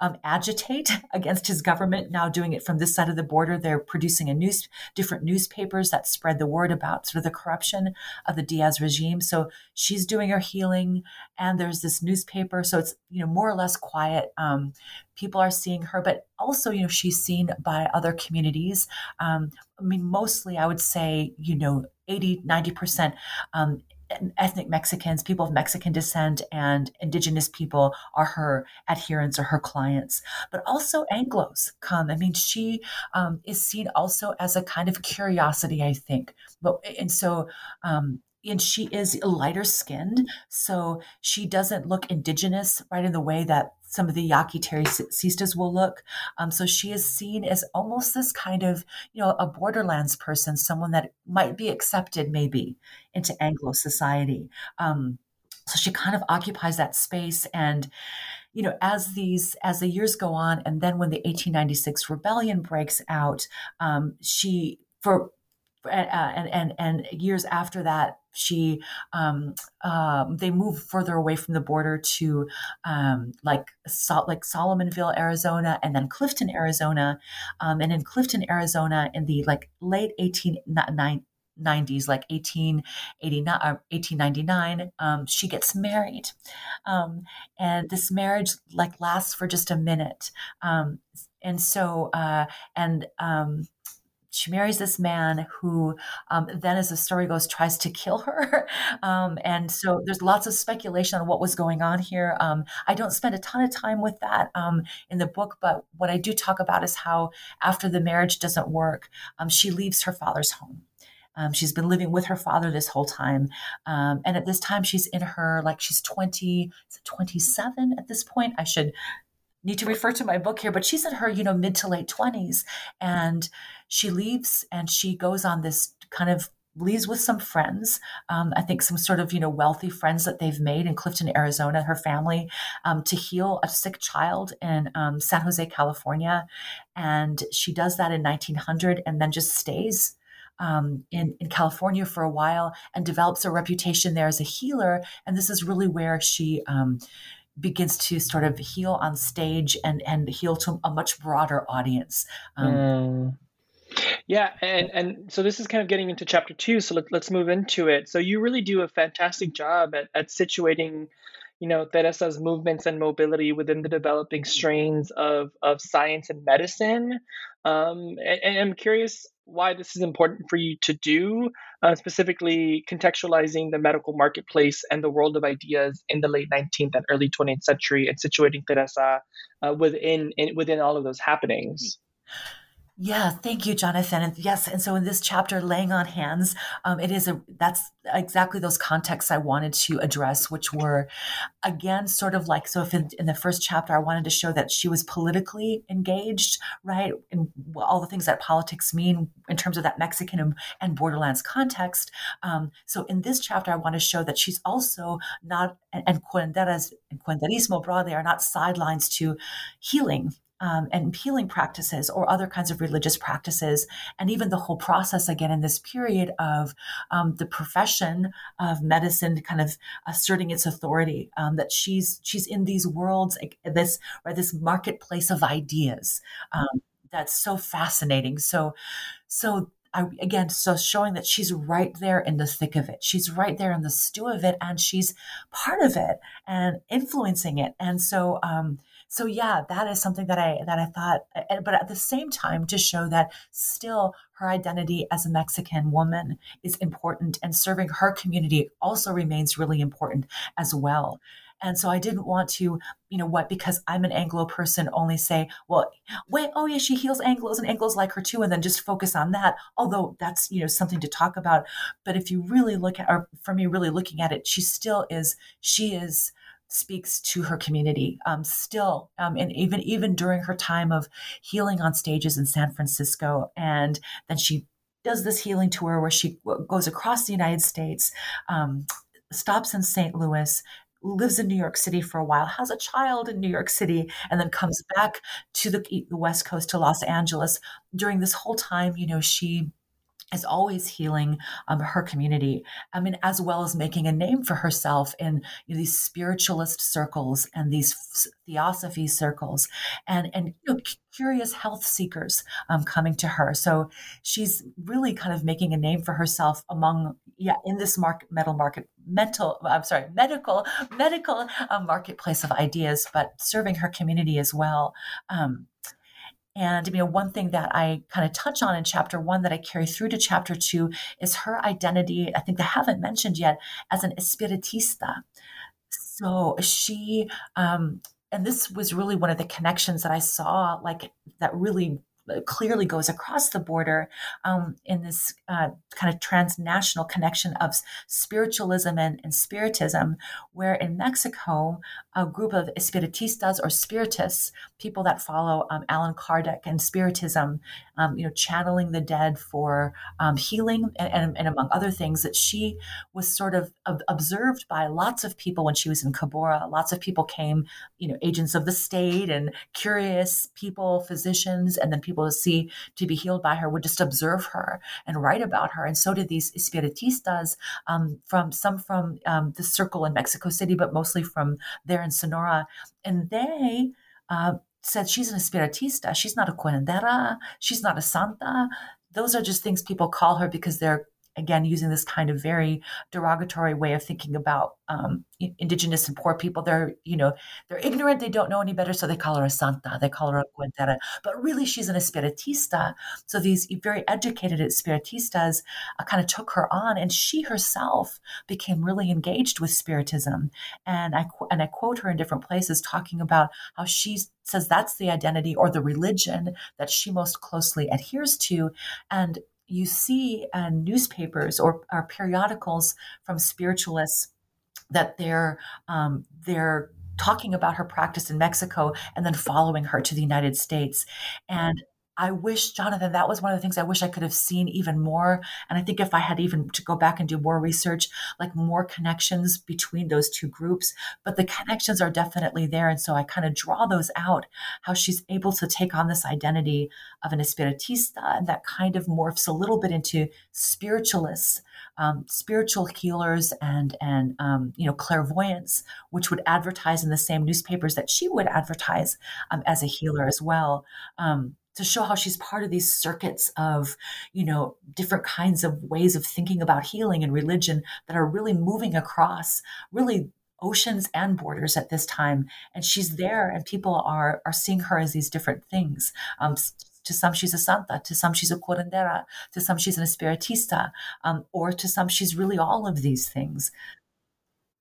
um, agitate [laughs] against his government. Now doing it from this side of the border, they're producing a news, different newspapers that spread the word about sort of the corruption of the Diaz regime. So she's doing her healing, and there's this newspaper. So it's you know more or less quiet. Um, people are seeing her, but also you know she's seen by other communities. Um, I mean, mostly I would say you know 80, 90 percent um, ethnic Mexicans, people of Mexican descent, and indigenous people are her adherents or her clients. But also Anglos come. I mean, she um, is seen also as a kind of curiosity, I think. But and so. Um, and she is lighter skinned, so she doesn't look indigenous, right, in the way that some of the Yaqui Teresitas will look. Um, so she is seen as almost this kind of, you know, a borderlands person, someone that might be accepted maybe into Anglo society. Um, so she kind of occupies that space and you know as these as the years go on and then when the 1896 rebellion breaks out um, she for uh, and and and years after that she um, um, they move further away from the border to um, like Salt like Solomonville, Arizona, and then Clifton, Arizona, um, and in Clifton, Arizona, in the like late 1890s, like 1889 or 1899, um, she gets married, um, and this marriage like lasts for just a minute, Um, and so uh, and she marries this man who um, then, as the story goes, tries to kill her. [laughs] um, and so there's lots of speculation on what was going on here. Um, I don't spend a ton of time with that um, in the book, but what I do talk about is how after the marriage doesn't work, um, she leaves her father's home. Um, she's been living with her father this whole time. Um, and at this time, she's in her, like, she's 20, 27 at this point. I should need to refer to my book here, but she's in her, you know, mid to late 20s. And she leaves and she goes on this kind of leaves with some friends. Um, I think some sort of you know wealthy friends that they've made in Clifton, Arizona. Her family um, to heal a sick child in um, San Jose, California, and she does that in 1900, and then just stays. Um, in, in California for a while and develops a reputation there as a healer. And this is really where she um, begins to sort of heal on stage and and heal to a much broader audience. Um, mm. Yeah, and and so this is kind of getting into chapter two. So let, let's move into it. So you really do a fantastic job at, at situating, you know, Teresa's movements and mobility within the developing strains of of science and medicine. Um, and, and I'm curious why this is important for you to do, uh, specifically contextualizing the medical marketplace and the world of ideas in the late 19th and early 20th century, and situating Teresa uh, within in, within all of those happenings. Yeah, thank you, Jonathan. And yes, and so in this chapter, laying on hands, um, it is a that's exactly those contexts I wanted to address, which were again sort of like so. If in, in the first chapter, I wanted to show that she was politically engaged, right, and all the things that politics mean in terms of that Mexican and, and borderlands context. Um, so in this chapter, I want to show that she's also not and, and curanderas and curanderismo broadly are not sidelines to healing um, and healing practices or other kinds of religious practices, and even the whole process again in this period of um, the profession of medicine kind of asserting its authority. Um, that she's she's in these worlds, this right, this marketplace of ideas. Um, that's so fascinating. So, so I, again, so showing that she's right there in the thick of it. She's right there in the stew of it, and she's part of it and influencing it. And so, um, so yeah, that is something that I that I thought, but at the same time, to show that still her identity as a Mexican woman is important, and serving her community also remains really important as well. And so I didn't want to, you know, what, because I'm an Anglo person, only say, well, wait, oh yeah, she heals Anglos and Anglos like her too, and then just focus on that. Although that's, you know, something to talk about. But if you really look at, or for me, really looking at it, she still is, she is speaks to her community um, still um, and even even during her time of healing on stages in san francisco and then she does this healing tour where she goes across the united states um, stops in st louis lives in New York City for a while, has a child in New York City, and then comes back to the, the West Coast to Los Angeles. During this whole time, you know, she is always healing um, her community. I mean, as well as making a name for herself in you know, these spiritualist circles and these theosophy circles, and and you know, curious health seekers um, coming to her. So she's really kind of making a name for herself among yeah in this market metal market mental I'm sorry medical medical uh, marketplace of ideas, but serving her community as well. Um, and you know, one thing that I kind of touch on in chapter one that I carry through to chapter two is her identity. I think I haven't mentioned yet as an espiritista. So she, um, and this was really one of the connections that I saw, like that really clearly goes across the border um, in this uh, kind of transnational connection of spiritualism and, and, spiritism, where in Mexico, a group of espiritistas or spiritists, people that follow um, Allan Kardec and spiritism, um, you know, channeling the dead for um, healing and, and, and, among other things, that she was sort of observed by lots of people when she was in Cabora. Lots of people came, you know, agents of the state and curious people, physicians, and then people to see to be healed by her would just observe her and write about her. And so did these Espiritistas um, from some from um, the circle in Mexico City, but mostly from there in Sonora. And they uh, said she's an Espiritista. She's not a curandera. She's not a santa. Those are just things people call her because they're again using this kind of very derogatory way of thinking about um, indigenous and poor people. They're you know they're ignorant. They don't know any better, so they call her a santa. They call her a cuentera, but really she's an espiritista. So these very educated espiritistas uh, kind of took her on, and she herself became really engaged with spiritism. And I and I quote her in different places talking about how she says that's the identity or the religion that she most closely adheres to, and you see uh, newspapers or, or periodicals from spiritualists that they're um, they're talking about her practice in Mexico and then following her to the United States. And I wish, Jonathan, that was one of the things I wish I could have seen even more. And I think if I had even to go back and do more research, like more connections between those two groups, but the connections are definitely there. And so I kind of draw those out how she's able to take on this identity of an espiritista and that kind of morphs a little bit into spiritualists. Um, spiritual healers and and um, you know clairvoyants, which would advertise in the same newspapers that she would advertise um, as a healer as well. Um, to show how she's part of these circuits of, you know, different kinds of ways of thinking about healing and religion that are really moving across really oceans and borders at this time. And she's there, and people are are seeing her as these different things. Um, to some, she's a santa. To some, she's a curandera. To some, she's an espiritista. Um, or to some, she's really all of these things.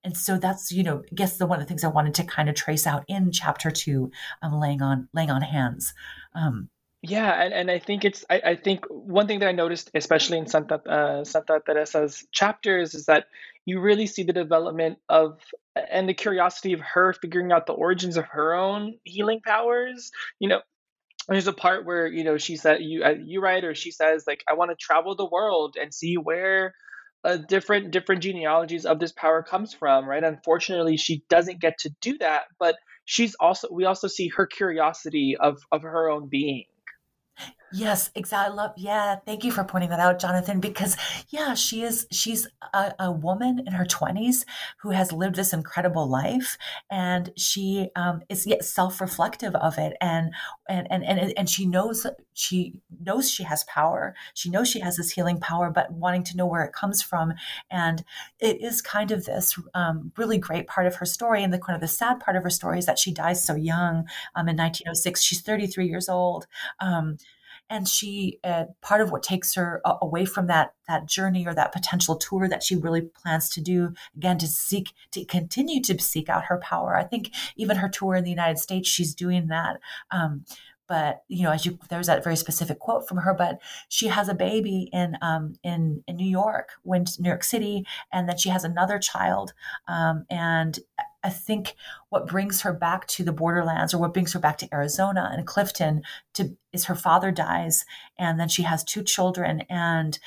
And so that's, you know, I guess the one of the things I wanted to kind of trace out in chapter two, um, laying on laying on hands. Um, yeah, and, and I think it's I, I think one thing that I noticed, especially in Santa uh, Santa Teresa's chapters, is that you really see the development of and the curiosity of her figuring out the origins of her own healing powers. You know, there's a part where you know she said you uh, you write or she says like I want to travel the world and see where uh, different different genealogies of this power comes from. Right. Unfortunately, she doesn't get to do that, but she's also we also see her curiosity of of her own being Yes, exactly. Love, yeah. Thank you for pointing that out, Jonathan. Because yeah, she is. She's a, a woman in her twenties who has lived this incredible life, and she um, is yet self-reflective of it, and and and and and she knows she knows she has power. She knows she has this healing power, but wanting to know where it comes from, and it is kind of this um, really great part of her story. And the kind of the sad part of her story is that she dies so young. Um, in 1906, she's 33 years old. Um, and she uh, part of what takes her uh, away from that that journey or that potential tour that she really plans to do again to seek to continue to seek out her power i think even her tour in the united states she's doing that um, but you know, as you there's that very specific quote from her. But she has a baby in um, in in New York, went to New York City, and then she has another child. Um, and I think what brings her back to the borderlands or what brings her back to Arizona and Clifton to is her father dies and then she has two children. And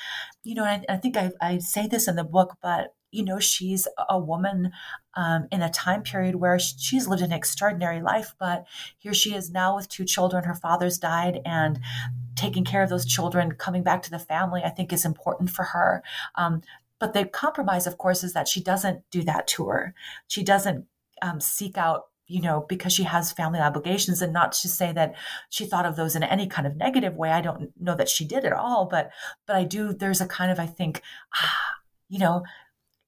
you know I, I think I, I say this in the book but you know she's a woman um, in a time period where she's lived an extraordinary life but here she is now with two children. Her father's died and taking care of those children coming back to the family i think is important for her. Um, but the compromise, of course, is that she doesn't do that tour. She doesn't um, seek out you know, because she has family obligations and not to say that she thought of those in any kind of negative way. I don't know that she did at all, but, but I do, there's a kind of, I think, ah, you know,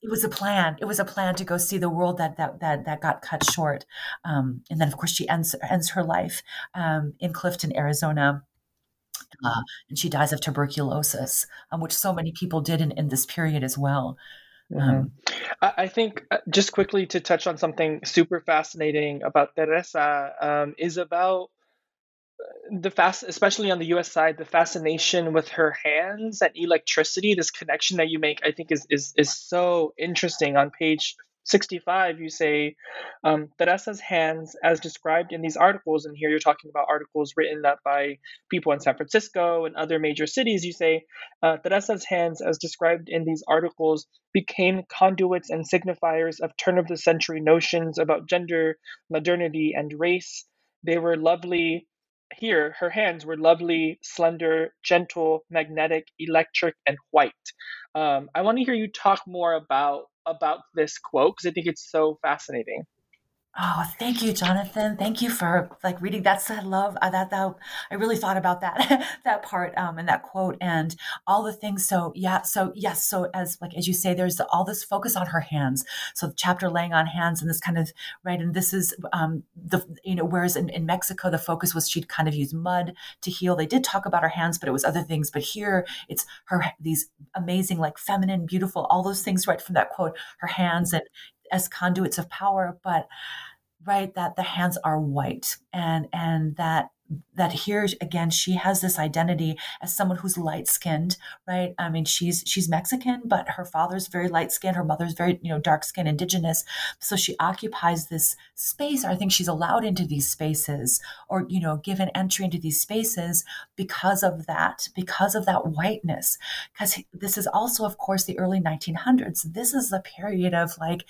it was a plan. It was a plan to go see the world that, that, that, that got cut short. Um, and then of course she ends, ends her life, um, in Clifton, Arizona. Uh, and she dies of tuberculosis, um, which so many people did in, in this period as well. Mm-hmm. Um, I think uh, just quickly to touch on something super fascinating about Teresa um, is about uh, the fast, especially on the U.S. side, the fascination with her hands and electricity. This connection that you make, I think, is is is so interesting. On page 65, you say um, Teresa's hands, as described in these articles, and here you're talking about articles written up by people in San Francisco and other major cities. You say uh, Teresa's hands, as described in these articles, became conduits and signifiers of turn of the century notions about gender, modernity, and race. They were lovely. Here, her hands were lovely, slender, gentle, magnetic, electric, and white. Um, I want to hear you talk more about about this quote because I think it's so fascinating. Oh, thank you, Jonathan. Thank you for like reading. That's I love uh, that. That I really thought about that [laughs] that part um, and that quote and all the things. So yeah, so yes, so as like as you say, there's all this focus on her hands. So the chapter laying on hands and this kind of right, and this is um, the you know whereas in, in Mexico the focus was she'd kind of use mud to heal. They did talk about her hands, but it was other things. But here it's her these amazing like feminine, beautiful, all those things right from that quote. Her hands and as conduits of power, but right that the hands are white and and that that here again she has this identity as someone who's light skinned right? I mean she's she's mexican but her father's very light skinned her mother's very you know dark skinned indigenous. So she occupies this space or i think she's allowed into these spaces or you know given entry into these spaces because of that because of that whiteness. Because this is also of course the early 1900s this is the period of like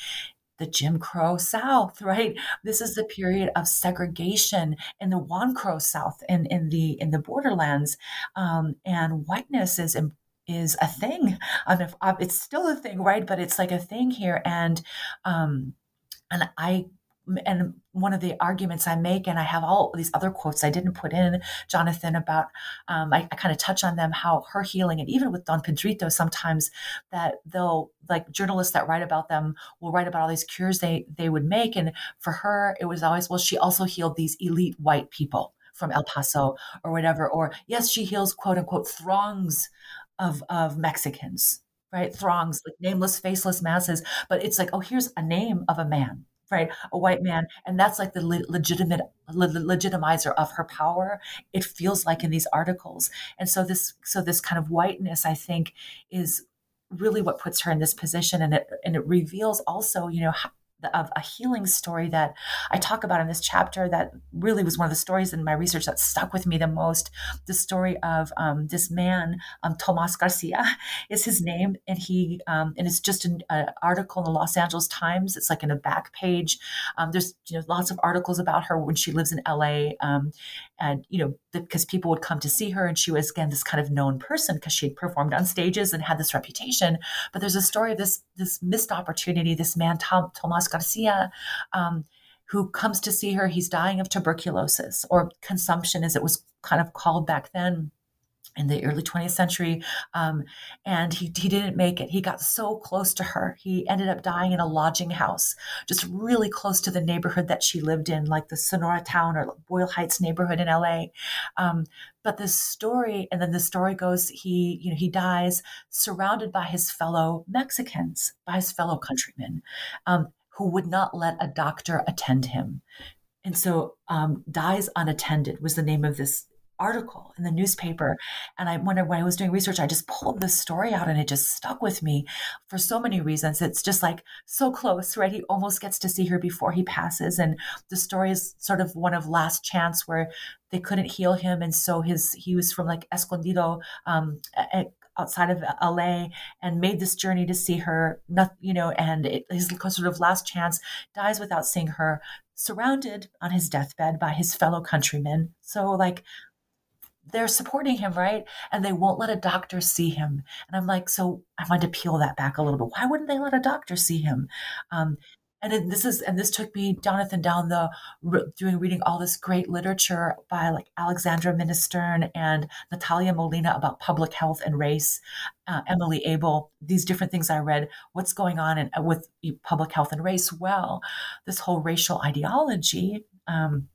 the Jim Crow South, right? This is the period of segregation in the Juan Crow South in, in the in the borderlands, um, and whiteness is is a thing. I mean, it's still a thing, right? But it's like a thing here, and um, and I and one of the arguments I make, and I have all these other quotes I didn't put in, Jonathan, about um, I, I kind of touch on them how her healing, and even with Don Pedrito, sometimes that they'll like journalists that write about them will write about all these cures they they would make, and for her it was always well she also healed these elite white people from El Paso or whatever, or yes she heals quote unquote throngs of of Mexicans, right? Throngs like nameless, faceless masses, but it's like oh here's a name of a man right a white man and that's like the le- legitimate le- legitimizer of her power it feels like in these articles. And so this so this kind of whiteness i think is really what puts her in this position and it and it reveals also you know of a healing story that I talk about in this chapter that really was one of the stories in my research that stuck with me the most. The story of um, this man, um, Tomas Garcia [laughs] is his name, and he um, and it's just an article in the Los Angeles Times. It's like in a back page. Um, there's you know lots of articles about her when she lives in L.A. And you know because people would come to see her, and she was again this kind of known person because she had performed on stages and had this reputation. But there's a story of this this missed opportunity. This man, Tom, Tomas Garcia, um, who comes to see her. He's dying of tuberculosis or consumption, as it was kind of called back then in the early 20th century um, and he, he didn't make it. He got so close to her. He ended up dying in a lodging house just really close to the neighborhood that she lived in like the sonora town or boyle heights neighborhood in la um, but the story and then the story goes he you know he dies surrounded by his fellow mexicans by his fellow countrymen um, who would not let a doctor attend him. And so um, dies unattended was the name of this article in the newspaper. And I I, when I was doing research, I just pulled this story out and it just stuck with me for so many reasons. It's just like so close, right? He almost gets to see her before he passes. And the story is sort of one of last chance where they couldn't heal him. And so his he was from like Escondido, um, outside of LA and made this journey to see her, you know, and it, his sort of last chance dies without seeing her, surrounded on his deathbed by his fellow countrymen. So, like, they're supporting him, right? And they won't let a doctor see him. And I'm like, so I wanted to peel that back a little bit. Why wouldn't they let a doctor see him? Um, and this is and this took me jonathan down the doing reading all this great literature by like alexandra minna stern and natalia molina about public health and race uh, emily abel these different things i read what's going on in, with public health and race well this whole racial ideology um,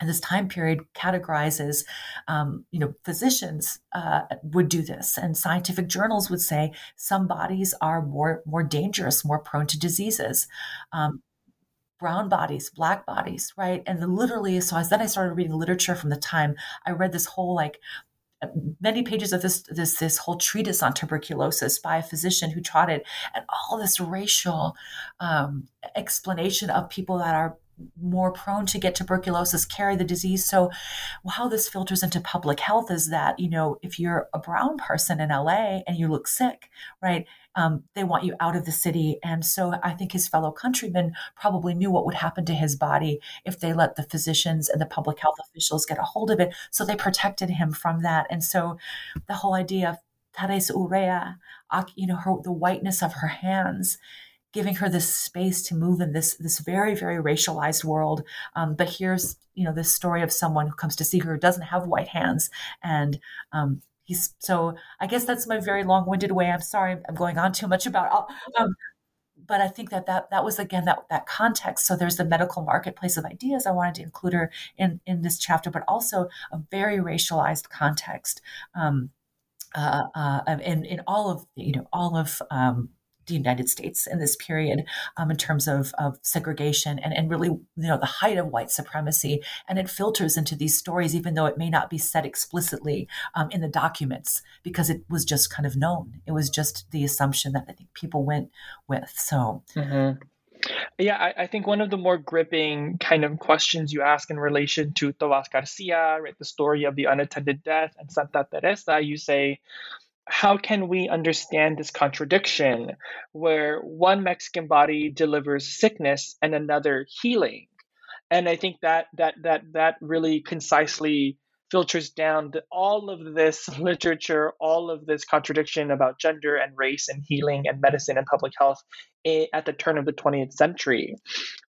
and this time period categorizes um, you know physicians uh, would do this. And scientific journals would say some bodies are more more dangerous more prone to diseases. Um, brown bodies black bodies right? And literally so as then i started reading literature from the time i read this whole like many pages of this this this whole treatise on tuberculosis by a physician who taught it. And all this racial um, explanation of people that are more prone to get tuberculosis, carry the disease. So, how this filters into public health is that, you know, if you're a brown person in LA and you look sick, right, um, they want you out of the city. And so, I think his fellow countrymen probably knew what would happen to his body if they let the physicians and the public health officials get a hold of it. So, they protected him from that. And so, the whole idea of Teresa Urrea, you know, her, the whiteness of her hands giving her this space to move in this this very very racialized world. Um, but here's you know this story of someone who comes to see her who doesn't have white hands, and um, he's so. I guess that's my very long-winded way. I'm sorry, I'm going on too much about. Um, but I think that, that that was again that that context. So there's the medical marketplace of ideas. I wanted to include her in in this chapter, but also a very racialized context. Um, uh, uh, in in all of you know all of um, the United States in this period um, in terms of, of segregation and, and really you know the height of white supremacy. And it filters into these stories even though it may not be said explicitly um, in the documents because it was just kind of known. It was just the assumption that I think people went with so. Mm-hmm. Yeah, I, I, think one of the more gripping kind of questions you ask in relation to Tomas Garcia, right, the story of the unattended death, and Santa Teresa, you say, how can we understand this contradiction where one Mexican body delivers sickness and another healing? And I think that that that that really concisely filters down to all of this literature, all of this contradiction about gender and race and healing and medicine and public health eh, at the turn of the 20th century.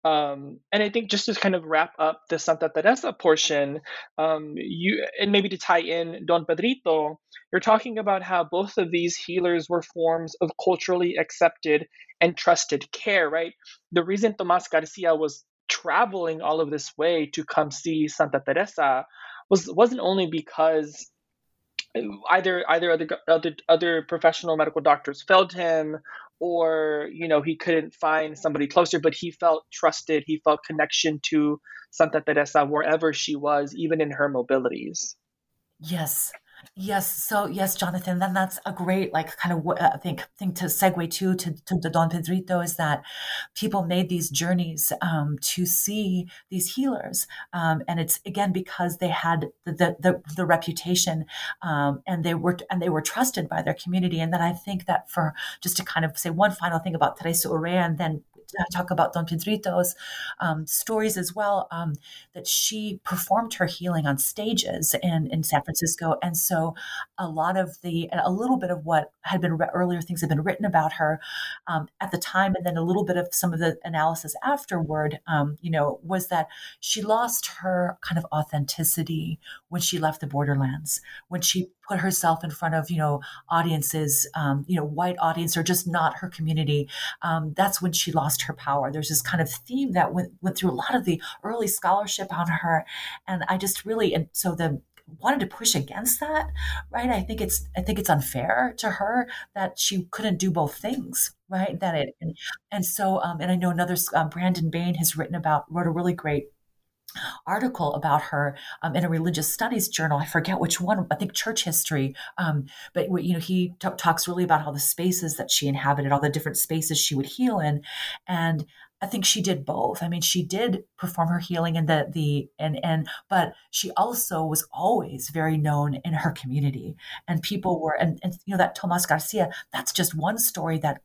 Um, and I think just to kind of wrap up the Santa Teresa portion, um, you and maybe to tie in Don Pedrito, you're talking about how both of these healers were forms of culturally accepted and trusted care, right? The reason Tomas Garcia was traveling all of this way to come see Santa Teresa was wasn't only because either either other other other professional medical doctors failed him or you know he couldn't find somebody closer but he felt trusted. He felt connection to santa teresa wherever she was even in her mobilities. Yes Yes. So yes, Jonathan, then that's a great like kind of I think thing to segue to to, to the Don Pedrito is that people made these journeys um, to see these healers, um, and it's again because they had the the, the, the reputation um, and they were and they were trusted by their community. And then I think that for just to kind of say one final thing about Teresa Urrea and then talk about Don Pedrito's um, stories as well, um, that she performed her healing on stages in, in San Francisco. And so a lot of the, a little bit of what had been re- earlier things had been written about her um, at the time, and then a little bit of some of the analysis afterward, um, you know, was that she lost her kind of authenticity when she left the borderlands, when she put herself in front of you know audiences um, you know white audience or just not her community um, that's when she lost her power. There's this kind of theme that went, went through a lot of the early scholarship on her and i just really and so the wanted to push against that right i think it's i think it's unfair to her that she couldn't do both things right that it and, and so um, and i know another um, brandon bayne has written about wrote a really great article about her um, in a religious studies journal. I forget which one. I think church history. Um, but you know, he t- talks really about all the spaces that she inhabited, all the different spaces she would heal in, and I think she did both. I mean, she did perform her healing in the the and and but she also was always very known in her community, and people were and, and you know that Tomas Garcia. That's just one story that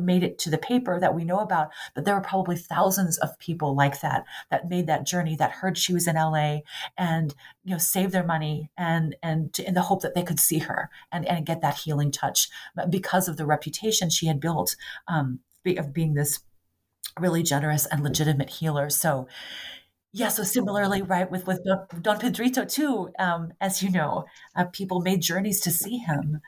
made it to the paper that we know about, but there were probably thousands of people like that that made that journey that heard she was in LA and you know saved their money and and to, in the hope that they could see her and and get that healing touch because of the reputation she had built um, of being this really generous and legitimate healer. So. Yeah, so similarly, right, with with Don Pedrito too, um, as you know, uh, people made journeys to see him.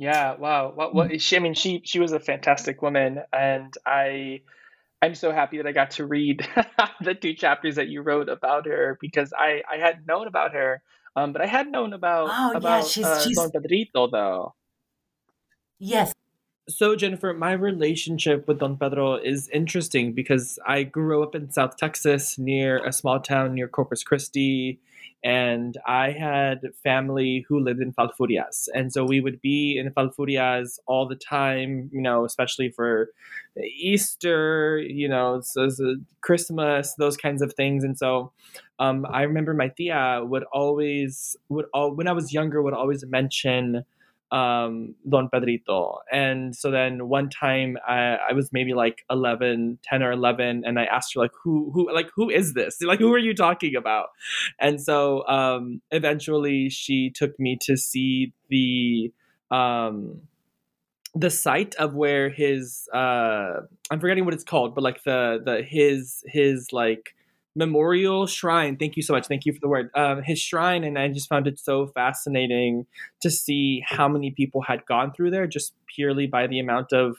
Yeah, wow. What, what mm. she, I mean, she she was a fantastic woman, and I I'm so happy that I got to read [laughs] the two chapters that you wrote about her because I I had known about her, um, but I had known about oh, about yeah, she's, uh, she's... Don Pedrito though. Yes. So Jennifer, my relationship with Don Pedro is interesting because I grew up in South Texas near a small town near Corpus Christi and I had family who lived in Falfurrias. And so we would be in Falfurrias all the time, you know, especially for Easter, you know, so, so Christmas, those kinds of things. And so um, I remember my tia would always, would all, when I was younger, would always mention um, Don Pedrito. And so then one time I, I, was maybe like 11, 10 or 11, and I asked her like, who, who, like, who is this? Like, who are you talking about? And so um, eventually she took me to see the, um, the site of where his uh I'm forgetting what it's called, but like the the his his like memorial shrine. Thank you so much. Thank you for the word. Um, his shrine, and I just found it so fascinating to see how many people had gone through there just purely by the amount of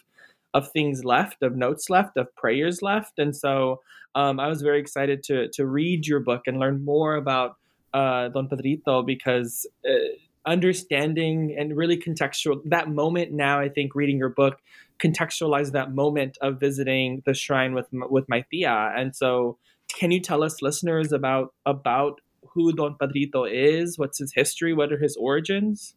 of things left, of notes left, of prayers left, and so um, I was very excited to to read your book and learn more about uh, Don Pedrito because. Uh, understanding and really contextual that moment now i think reading your book contextualize that moment of visiting the shrine with with my tia and so can you tell us listeners about about who don pedrito is? What's his history? What are his origins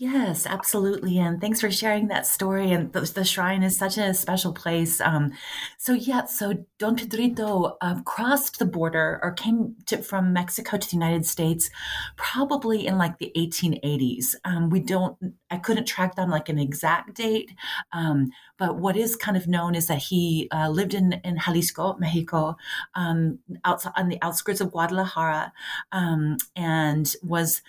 Yes, absolutely. And thanks for sharing that story. And the, the shrine is such a special place. Um, so, yeah, so Don Pedrito uh, crossed the border or came to, from Mexico to the United States probably in like the 1880s. Um, we don't, I couldn't track down like an exact date. Um, but what is kind of known is that he uh, lived in, in Jalisco, Mexico, um, outside on the outskirts of Guadalajara, um, and was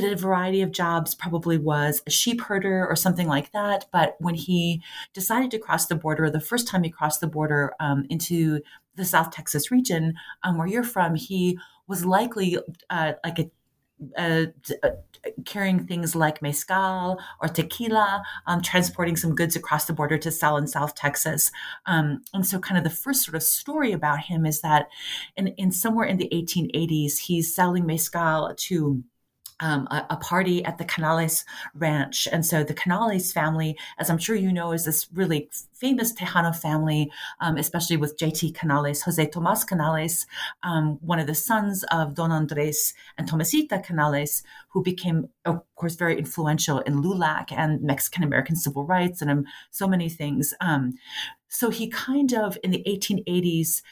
did a variety of jobs, probably was a sheep herder or something like that. But when he decided to cross the border, the first time he crossed the border um, into the South Texas region, um, where you're from, he was likely uh, like a carrying things like mezcal or tequila, um, transporting some goods across the border to sell in South Texas. Um, and so, kind of the first sort of story about him is that in, in somewhere in the 1880s, he's selling mezcal to um, a, a, party at the Canales Ranch. And so the Canales family, as I'm sure you know, is this really famous Tejano family, um, especially with JT Canales, Jose Tomas Canales, um, one of the sons of Don Andres and Tomasita Canales, who became, of course, very influential in LULAC and Mexican American civil rights and um, so many things. Um, so he kind of, in the 1880s,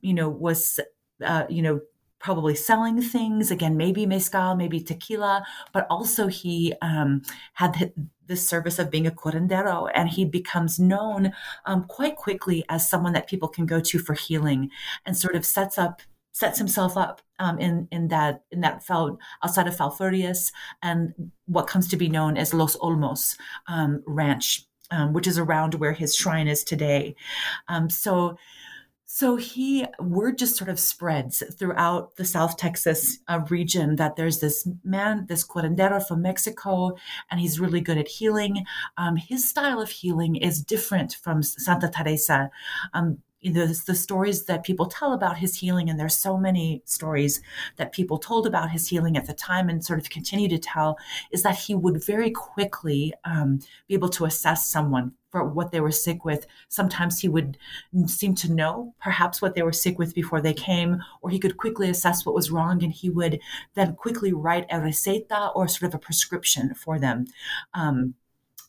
you know, was uh, you know, probably selling things again maybe mezcal maybe tequila but also he um, had the service of being a curandero and he becomes known um, quite quickly as someone that people can go to for healing and sort of sets up sets himself up um, in in that in that felt outside of Falfurrias and what comes to be known as Los Olmos um, Ranch, um, which is around where his shrine is today. Um, so so he word just sort of spreads throughout the South Texas uh, region that there's this man, this curandero from Mexico, and he's really good at healing. Um, his style of healing is different from Santa Teresa. Um, the, the stories that people tell about his healing, and there's so many stories that people told about his healing at the time and sort of continue to tell, is that he would very quickly um, be able to assess someone for what they were sick with. Sometimes he would seem to know perhaps what they were sick with before they came, or he could quickly assess what was wrong and he would then quickly write a receta or sort of a prescription for them. Um,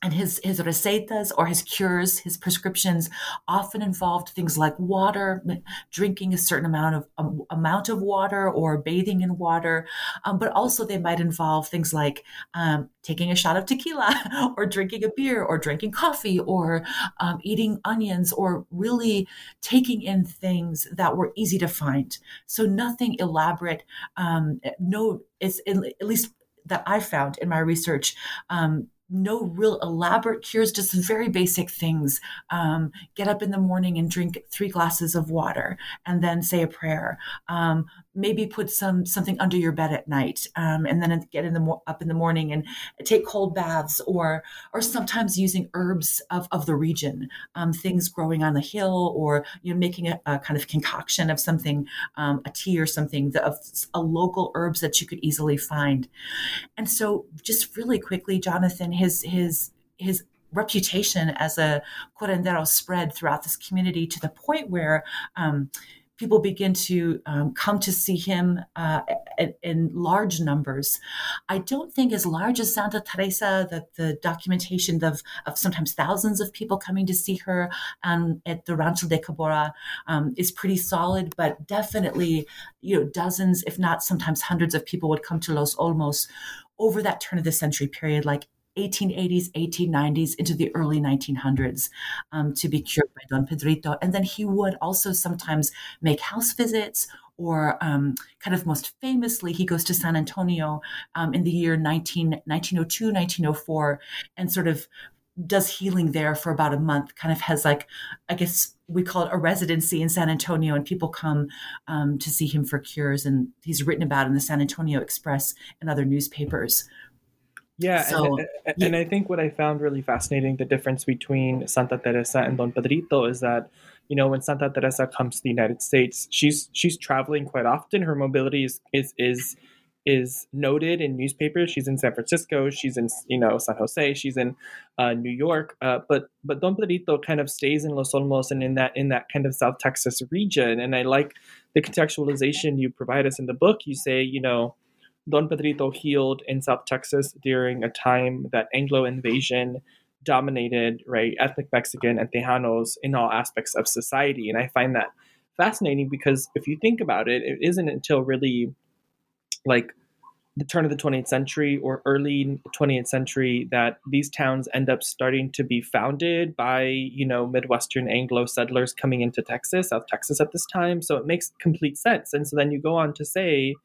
and his his recetas or his cures, his prescriptions often involved things like water, drinking a certain amount of um, amount of water or bathing in water, um, but also they might involve things like um, taking a shot of tequila [laughs] or drinking a beer or drinking coffee or um, eating onions or really taking in things that were easy to find. So nothing elaborate. Um, no, it's at least that I found in my research, um, no real elaborate cures, just very basic things. Um, get up in the morning and drink three glasses of water, and then say a prayer. Um, maybe put some something under your bed at night, um, and then get in the up in the morning and take cold baths, or or sometimes using herbs of, of the region, um, things growing on the hill, or you know making a, a kind of concoction of something, um, a tea or something the, of a local herbs that you could easily find. And so, just really quickly, Jonathan his his his reputation as a curandero spread throughout this community to the point where um, people begin to um, come to see him uh, in, large numbers. I don't think as large as Santa Teresa, that the documentation of, of sometimes thousands of people coming to see her um, at the Rancho de Cabora um, is pretty solid, but definitely, you know, dozens, if not sometimes hundreds of people would come to Los Olmos over that turn of the century period, like 1880s, 1890s into the early 1900s um, to be cured by Don Pedrito. And then he would also sometimes make house visits or um, kind of most famously, he goes to San Antonio um, in the year 19, 1902, 1904, and sort of does healing there for about a month, kind of has like, I guess we call it a residency in San Antonio, and people come um, to see him for cures. And he's written about in the San Antonio Express and other newspapers. Yeah, so, and, and, yeah. and I think what I found really fascinating, the difference between Santa Teresa and Don Pedrito is that you know when Santa Teresa comes to the United States, she's she's traveling quite often. Her mobility is is is is noted in newspapers. She's in San Francisco. She's in you know San Jose. She's in uh, New York. Uh, but but Don Pedrito kind of stays in Los Olmos and in that in that kind of South Texas region. And I like the contextualization you provide us in the book. You say you know Don Pedrito healed in South Texas during a time that Anglo invasion dominated right ethnic Mexican and Tejanos in all aspects of society. And I find that fascinating because if you think about it, it isn't until really like the turn of the 20th century or early 20th century that these towns end up starting to be founded by you know midwestern anglo settlers coming into texas south texas at this time so it makes complete sense and so then you go on to say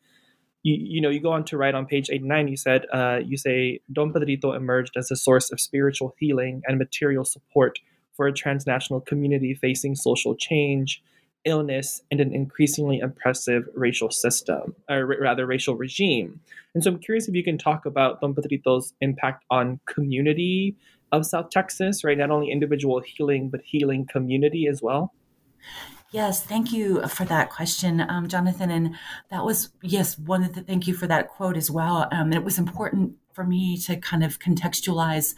you, you know you go on to write on page 89 you said uh, you say don pedrito emerged as a source of spiritual healing and material support for a transnational community facing social change illness, and an increasingly oppressive racial system, or rather, racial regime. And so I'm curious if you can talk about Don Pedrito's impact on community of South Texas, right? Not only individual healing, but healing community as well. Yes, thank you for that question, um, Jonathan. And that was, yes, one of the, thank you for that quote as well. Um, it was important for me to kind of contextualize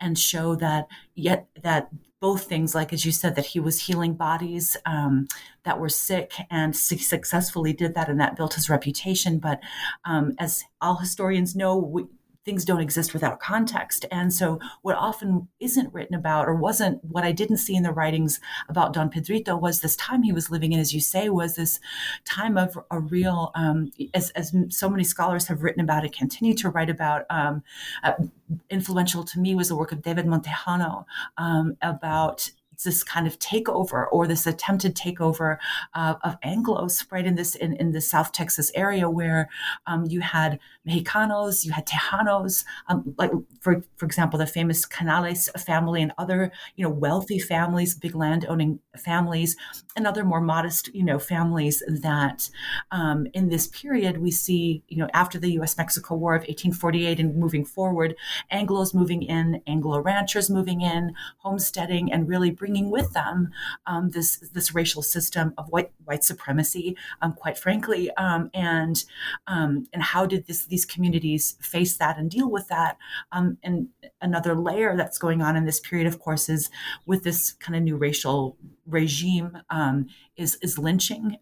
and show that yet that both things, like as you said, that he was healing bodies um, that were sick and su- successfully did that, and that built his reputation. But um, as all historians know, we, things don't exist without context. And so, what often isn't written about, or wasn't what I didn't see in the writings about Don Pedrito, was this time he was living in, as you say, was this time of a real, um, as, as so many scholars have written about and continue to write about. Um, uh, influential to me was the work of David Montejano um, about this kind of takeover or this attempted takeover uh, of Anglos right in this in, in the South Texas area where um, you had Mexicanos, you had Tejanos, um, like for for example the famous Canales family and other you know wealthy families, big land owning families, and other more modest you know families that um, in this period we see you know after the U.S. Mexico War of 1848 and moving forward, Anglos moving in, Anglo ranchers moving in, homesteading, and really bringing bringing with them um, this this racial system of white white supremacy, um, quite frankly, um, and um, and how did this these communities face that and deal with that? Um, and another layer that's going on in this period, of course, is with this kind of new racial regime is is lynching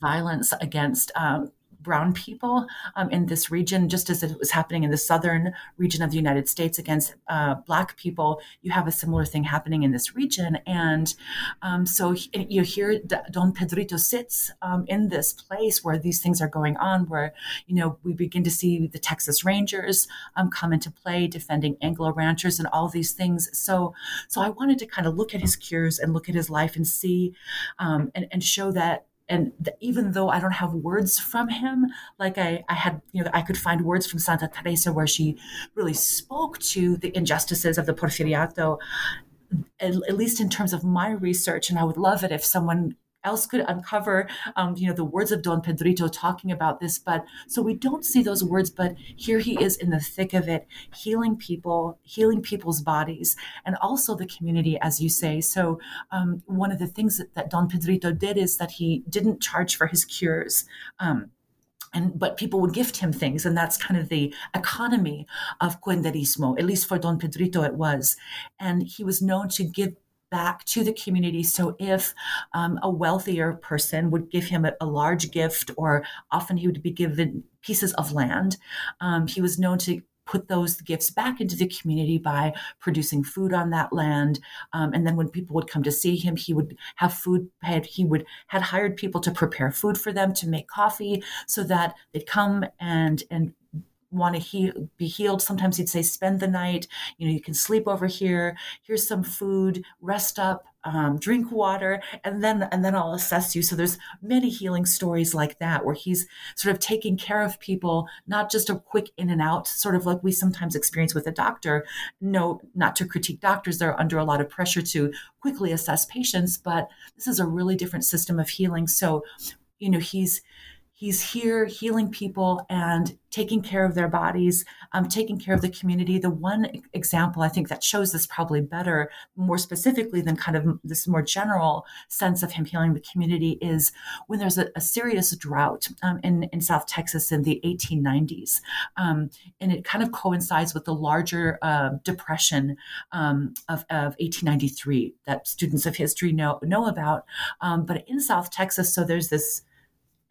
violence against um, brown people um, in this region, just as it was happening in the southern region of the United States against uh, black people, you have a similar thing happening in this region. And um, so you hear Don Pedrito sits um, in this place where these things are going on, where, you know, we begin to see the Texas Rangers um, come into play, defending Anglo ranchers and all these things. So, so I wanted to kind of look at his cures and look at his life and see um, and, and show that and the, even though I don't have words from him, like I, I had, you know, I could find words from Santa Teresa where she really spoke to the injustices of the Porfiriato, at, at least in terms of my research. And I would love it if someone else could uncover, um, you know, the words of Don Pedrito talking about this. But so we don't see those words, but here he is in the thick of it, healing people, healing people's bodies, and also the community, as you say. So um, one of the things that, that, Don Pedrito did is that he didn't charge for his cures. Um, and but people would gift him things and that's kind of the economy of curanderismo at least for don pedrito it was and he was known to give back to the community. So if um, a wealthier person would give him a, a, large gift, or often he would be given pieces of land, um, he was known to put those gifts back into the community by producing food on that land um, and then when people would come to see him he would have food had he would had hired people to prepare food for them to make coffee so that they'd come and and want to heal, be healed. Sometimes he'd say, spend the night. You know, you can sleep over here. Here's some food. Rest up. um, drink water, and then and then I'll assess you. So there's many healing stories like that where he's sort of taking care of people, not just a quick in and out, sort of like we sometimes experience with a doctor. No, not to critique doctors; they're under a lot of pressure to quickly assess patients, but this is a really different system of healing. So, you know, he's he's here healing people and taking care of their bodies, um, taking care of the community. The one example I think that shows this probably better, more specifically than kind of this more general sense of him healing the community, is when there's a, a serious drought um, in, in South Texas in the 1890s. Um, and it kind of coincides with the larger uh, depression um, of, of 1893 that students of history know, know about. Um, but in South Texas, so there's this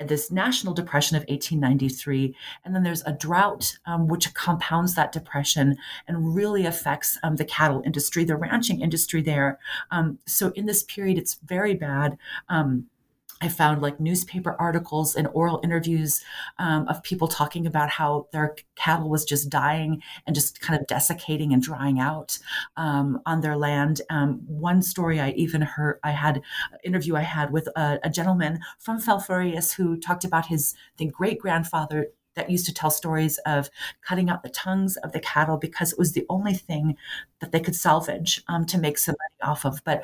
this national depression of 1893 and then there's a drought um, which compounds that depression and really affects um, the cattle industry the ranching industry there. Um, so in this period it's very bad. Um, I found like newspaper articles and oral interviews um, of people talking about how their cattle was just dying and just kind of desiccating and drying out um, on their land. Um, one story I even heard, I had an interview I had with a, a gentleman from Falfurrias who talked about his, great grandfather that used to tell stories of cutting out the tongues of the cattle because it was the only thing that they could salvage um, to make some money off of. But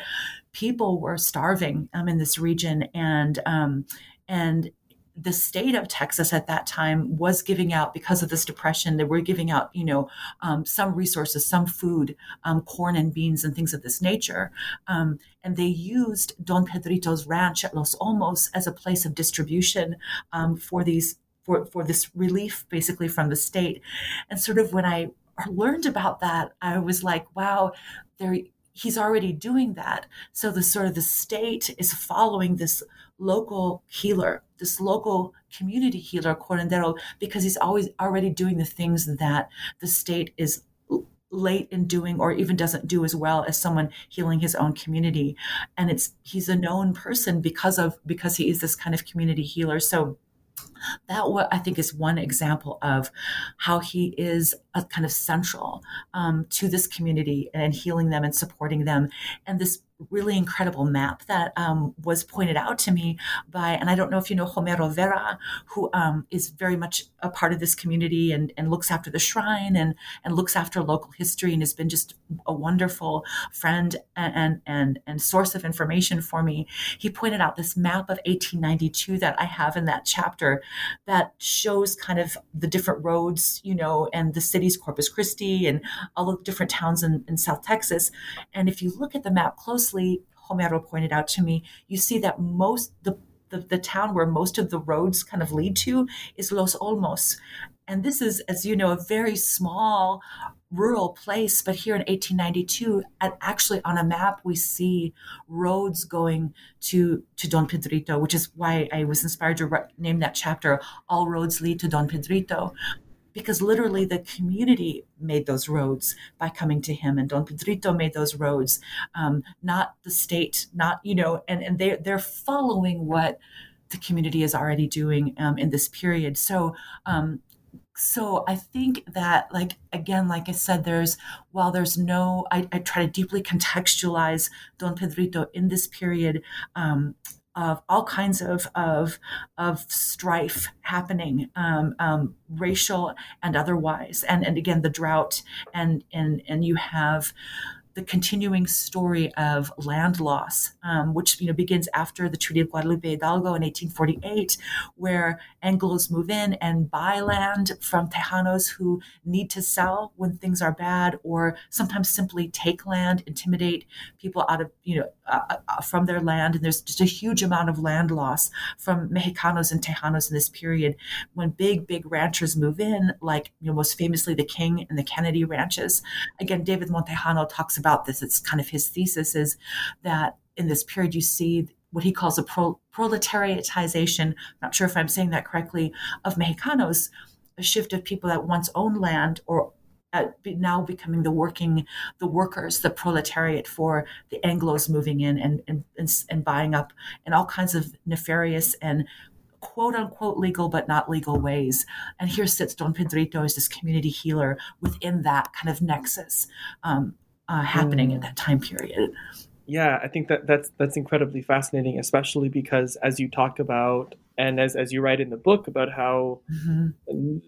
people were starving um, in this region, and um, and the state of Texas at that time was giving out because of this depression. They were giving out, you know, um, some resources, some food, um, corn and beans and things of this nature. Um, and they used Don Pedrito's ranch at Los Olmos as a place of distribution um, for these for, for this relief basically from the state. And sort of when I learned about that, I was like, wow, there he's already doing that. So the sort of the state is following this local healer, this local community healer, curandero, because he's always already doing the things that the state is late in doing or even doesn't do as well as someone healing his own community and it's he's a known person because of because he is this kind of community healer so that I think is one example of how he is a kind of central um, to this community and healing them and supporting them. And this really incredible map that um, was pointed out to me by, and I don't know if you know Homero Vera, who um, is very much a part of this community and, and looks after the shrine and, and looks after local history and has been just a wonderful friend and, and, and, source of information for me. He pointed out this map of 1892 that I have in that chapter that shows kind of the different roads, you know, and the cities, Corpus Christi and all the different towns in, in South Texas. And if you look at the map closely, closely, Homero pointed out to me, you see that most the the, the town where most of the roads kind of lead to is Los Olmos. And this is, as you know, a very small rural place. But here in 1892, at, actually on a map, we see roads going to, to Don Pedrito, which is why I was inspired to re- name that chapter, All Roads Lead to Don Pedrito because literally the community made those roads by coming to him and don pedrito made those roads. Um, not the state not you know and, and they, they're following what the community is already doing um, in this period. So um, so i think that like again like i said there's while there's no i, I try to deeply contextualize don pedrito in this period um, of all kinds of of, of strife happening, um, um, racial and otherwise, and and again the drought, and and and you have the continuing story of land loss, um, which you know begins after the Treaty of Guadalupe Hidalgo in 1848, where Anglos move in and buy land from Tejanos who need to sell when things are bad, or sometimes simply take land, intimidate people out of you know uh, uh, uh from their land, and there's just a huge amount of land loss from Mexicanos and Tejanos in this period when big big ranchers move in, like you know most famously the King and the Kennedy ranches. Again, David Montejano talks about about this. It's kind of his thesis is that in this period you see what he calls a pro- proletariatization. I'm not sure if I'm saying that correctly of Mexicanos, a shift of people that once owned land or now becoming the working, the workers, the proletariat for the Anglos moving in and, and, and, and buying up in all kinds of nefarious and quote unquote legal but not legal ways. And here sits Don Pedrito as this community healer within that kind of nexus. Um, uh, happening mm. at that time period. Yeah, I think that that's that's incredibly fascinating, especially because as you talk about and as as you write in the book about how mm-hmm.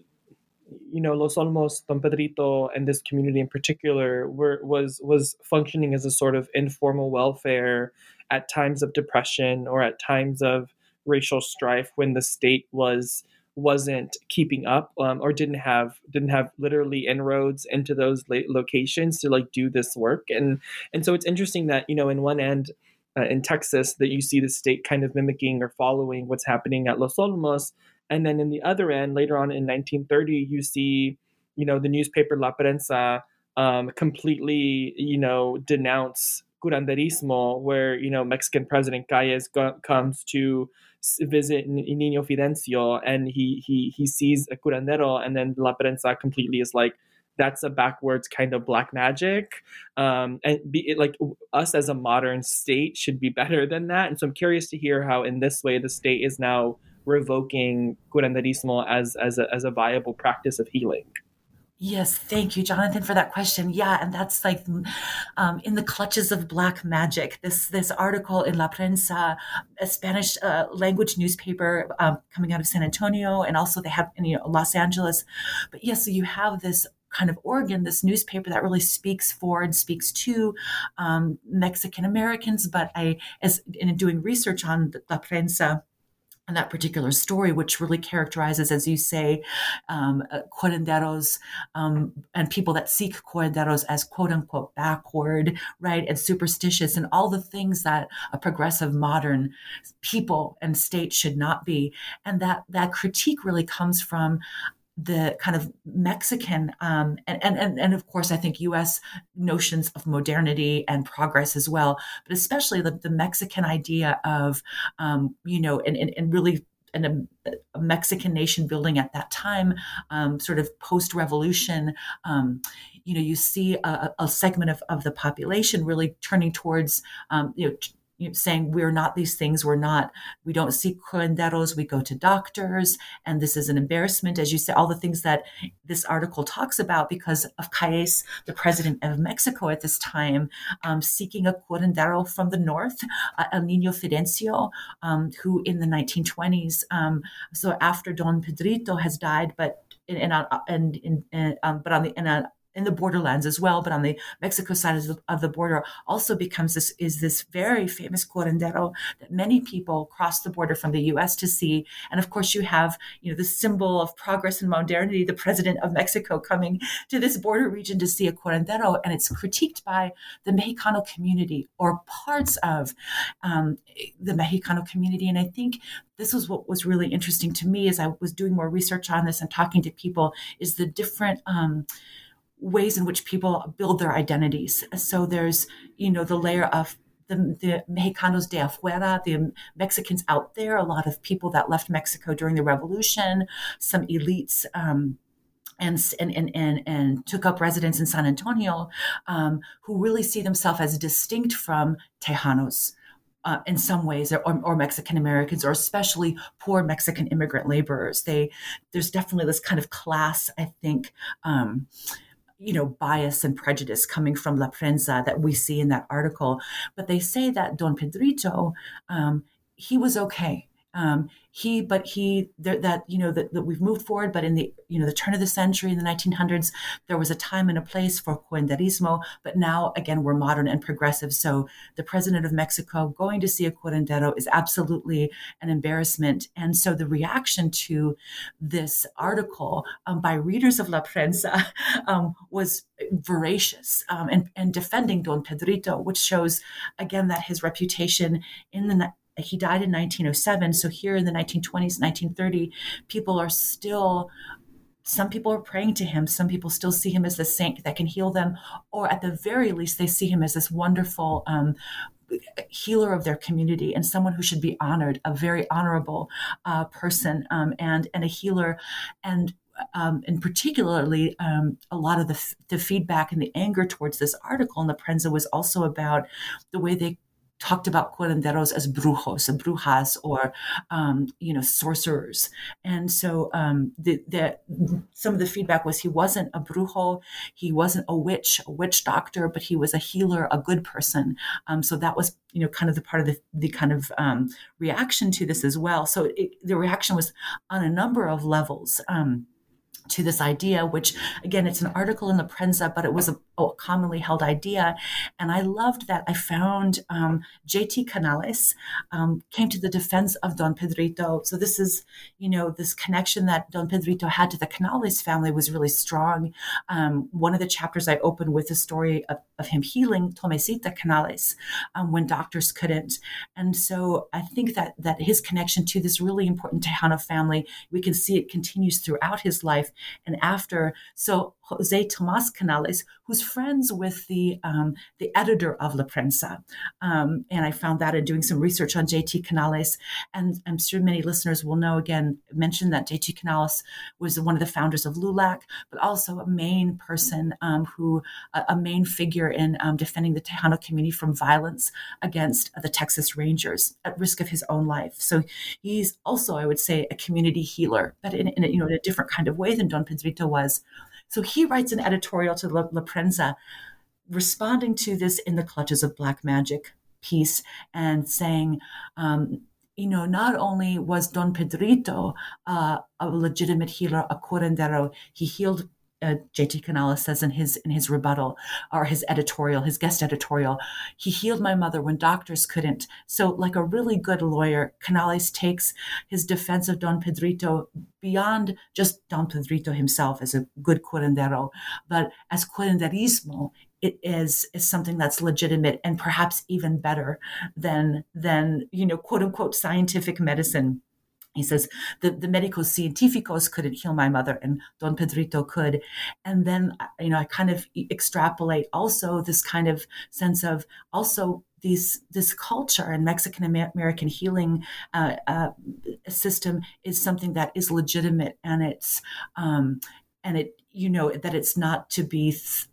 you know Los Olmos, Don Pedrito, and this community in particular were was was functioning as a sort of informal welfare at times of depression or at times of racial strife when the state was wasn't keeping up um, or didn't have didn't have literally inroads into those locations to like do this work. And and so it's interesting that you know in one end uh, in Texas that you see the state kind of mimicking or following what's happening at Los Olmos. And then in the other end later on in 1930 you see you know the newspaper La Prensa um, completely you know denounce curanderismo where you know Mexican President Calles go- comes to visit Niño Fidencio and he he he sees a curandero and then La Prensa completely is like that's a backwards kind of black magic. Um, and be it, like us as a modern state should be [laughs] better than that. And so i'm curious to hear how in this way the state is now revoking curanderismo as as a, as a viable practice of healing Yes, thank you, Jonathan, for that question. Yeah, and that's like um, in the clutches of black magic. This this article in La Prensa, a Spanish uh, language newspaper um, coming out of San Antonio, and also they have in you know, Los Angeles. But yes, yeah, so you have this kind of organ, this newspaper that really speaks for and speaks to um, Mexican Americans. But I, as in doing research on La Prensa that particular story, which really characterizes, as you say, um, uh, curanderos um, and people that seek curanderos as quote unquote backward, right, and superstitious, and all the things that a progressive modern people and state should not be. And that that critique really comes from the kind of Mexican um, and, and and of course I think U.S. notions of modernity and progress as well, but especially the, the Mexican idea of um, you know and, and, and really and a, a, Mexican nation building at that time, um, sort of post revolution. Um, you know, you see a, a, segment of, of the population really turning towards, um, you know, you know, saying we're not these things, we're not, we don't seek curanderos, we go to doctors, and this is an embarrassment, as you say, all the things that this article talks about because of Calles, the president of Mexico at this time, um, seeking a curandero from the north, uh, El Niño Fidencio, um, who in the 1920s, um, so after Don Pedrito has died, but in, in, in, in, um, but on the in a in the borderlands as well, but on the Mexico side of the, of the, border also becomes this is this very famous curandero that many people cross the border from the U.S. to see. And of course, you have you know the symbol of progress and modernity, the president of Mexico coming to this border region to see a curandero, and it's critiqued by the Mexicano community or parts of um, the Mexicano community. And I think this was what was really interesting to me as I was doing more research on this and talking to people is the different. Um, ways in which people build their identities. So there's, you know, the layer of the, the Mexicanos de afuera, the Mexicans out there, a lot of people that left Mexico during the revolution, some elites. Um, and, and, and, and, took up residence in San Antonio, um, who really see themselves as distinct from Tejanos. Uh, in some ways, or, or, Mexican Americans, or especially poor Mexican immigrant laborers. They there's definitely this kind of class, I think, um, you know, bias and prejudice coming from La Prensa that we see in that article. But they say that Don Pedrito, um, he was okay. Um, he but he that you know that, that we've moved forward but in the you know the turn of the century in the 1900s there was a time and a place for curanderismo but now again we're modern and progressive. So the president of mexico going to see a curandero is absolutely an embarrassment. And so the reaction to this article um, by readers of la prensa [laughs] um, was voracious um, and, and defending don pedrito which shows again that his reputation in the he died in 1907. So here in the 1920s, 1930, people are still some people are praying to him. Some people still see him as the saint that can heal them, or at the very least, they see him as this wonderful um, healer of their community and someone who should be honored, a very honorable uh, person, um, and and a healer, and. Um, and particularly, um, a lot of the, f- the feedback and the anger towards this article in the Prensa was also about the way they talked about curanderos as brujos, brujas, or um, you know sorcerers. And so um, the, the, some of the feedback was he wasn't a brujo, he wasn't a witch, a witch doctor, but he was a healer, a good person. Um, so that was you know kind of the part of the, the kind of um, reaction to this as well. So it, the reaction was on a number of levels. Um, to this idea, which again, it's an article in the Prensa, but it was a, a commonly held idea. And I loved that I found um, JT Canales um, came to the defense of Don Pedrito. So this is, you know, this connection that Don Pedrito had to the Canales family was really strong. Um, one of the chapters I opened with the story of, of him healing Tomesita Canales um, when doctors couldn't. And so I think that that his connection to this really important Tejano family, we can see it continues throughout his life and after. So Jose Tomas Canales, who's friends with the um, the editor of La Prensa, um, and I found that in doing some research on JT Canales. And I'm sure many listeners will know. Again, mentioned that JT Canales was one of the founders of LULAC, but also a main person um, who a, a, main figure in um, defending the Tejano community from violence against the Texas Rangers at risk of his own life. So he's also, I would say, a community healer, but in, in a, you know in a different kind of way than Don Pedrito was. So he writes an editorial to La, La Prensa responding to this in the clutches of black magic piece and saying, um, you know, not only was Don Pedrito uh, a legitimate healer, a curandero, he healed uh, JT Canales says in his in his rebuttal or his editorial, his guest editorial, he healed my mother when doctors couldn't. So, like a really good lawyer, Canales takes his defense of Don Pedrito beyond just Don Pedrito himself as a good curandero, but as curanderismo it is is something that's legitimate and perhaps even better than than you know quote unquote scientific medicine he says the, the medicos científicos couldn't heal my mother and don pedrito could. And then you know i kind of extrapolate also this kind of sense of also these this culture and Mexican American healing uh, uh, system is something that is legitimate and it's um, and it you know that it's not to be th-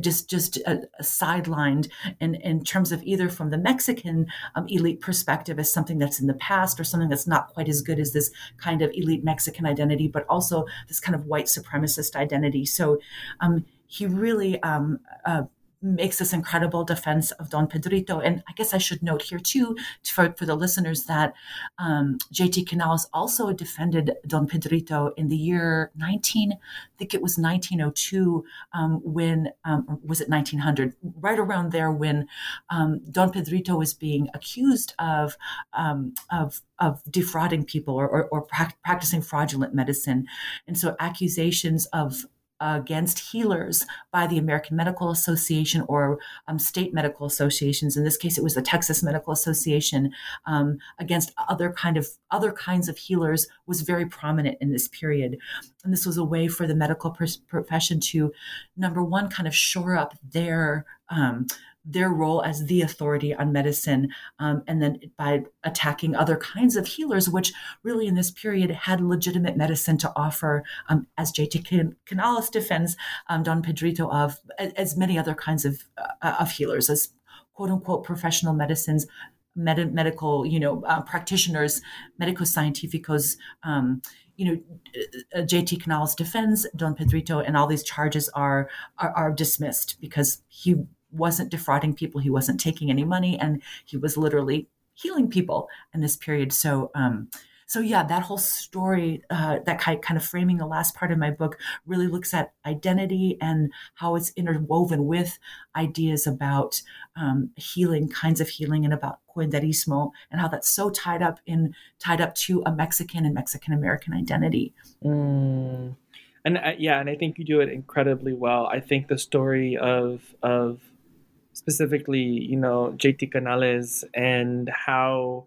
just just uh, sidelined in in terms of either from the Mexican um, elite perspective as something that's in the past or something that's not quite as good as this kind of elite Mexican identity, but also this kind of white supremacist identity. So um, he really um, uh, makes this incredible defense of Don Pedrito. And I guess I should note here too, for, for the listeners, that um, JT Canales also defended Don Pedrito in the year 19, I think it was 1902, um, when, um, was it 1900? Right around there when um, Don Pedrito was being accused of, um, of, of defrauding people or, or, or practicing fraudulent medicine. And so accusations of against healers by the American Medical Association or um, state medical associations. In this case, it was the Texas Medical Association um, against other kind of other kinds of healers was very prominent in this period. And this was a way for the medical profession to, number one, kind of shore up their um, their role as the authority on medicine, um, and then by attacking other kinds of healers, which really in this period had legitimate medicine to offer, um, as J.T. Canales defends um, Don Pedrito of, as many other kinds of uh, of healers, as quote unquote professional medicines, med- medical you know uh, practitioners, medicos científicos. Um, you know, uh, JT Canales defends Don Pedrito, and all these charges are, are, are dismissed because he wasn't defrauding people, he wasn't taking any money, and he was literally healing people in this period. So, um, so yeah, that whole story, uh, that kind of framing the last part of my book, really looks at identity and how it's interwoven with ideas about um, healing, kinds of healing, and about curanderismo, and how that's so tied up in tied up to a Mexican and Mexican American identity. Mm. And uh, yeah, and I think you do it incredibly well. I think the story of of specifically, you know, JT Canales and how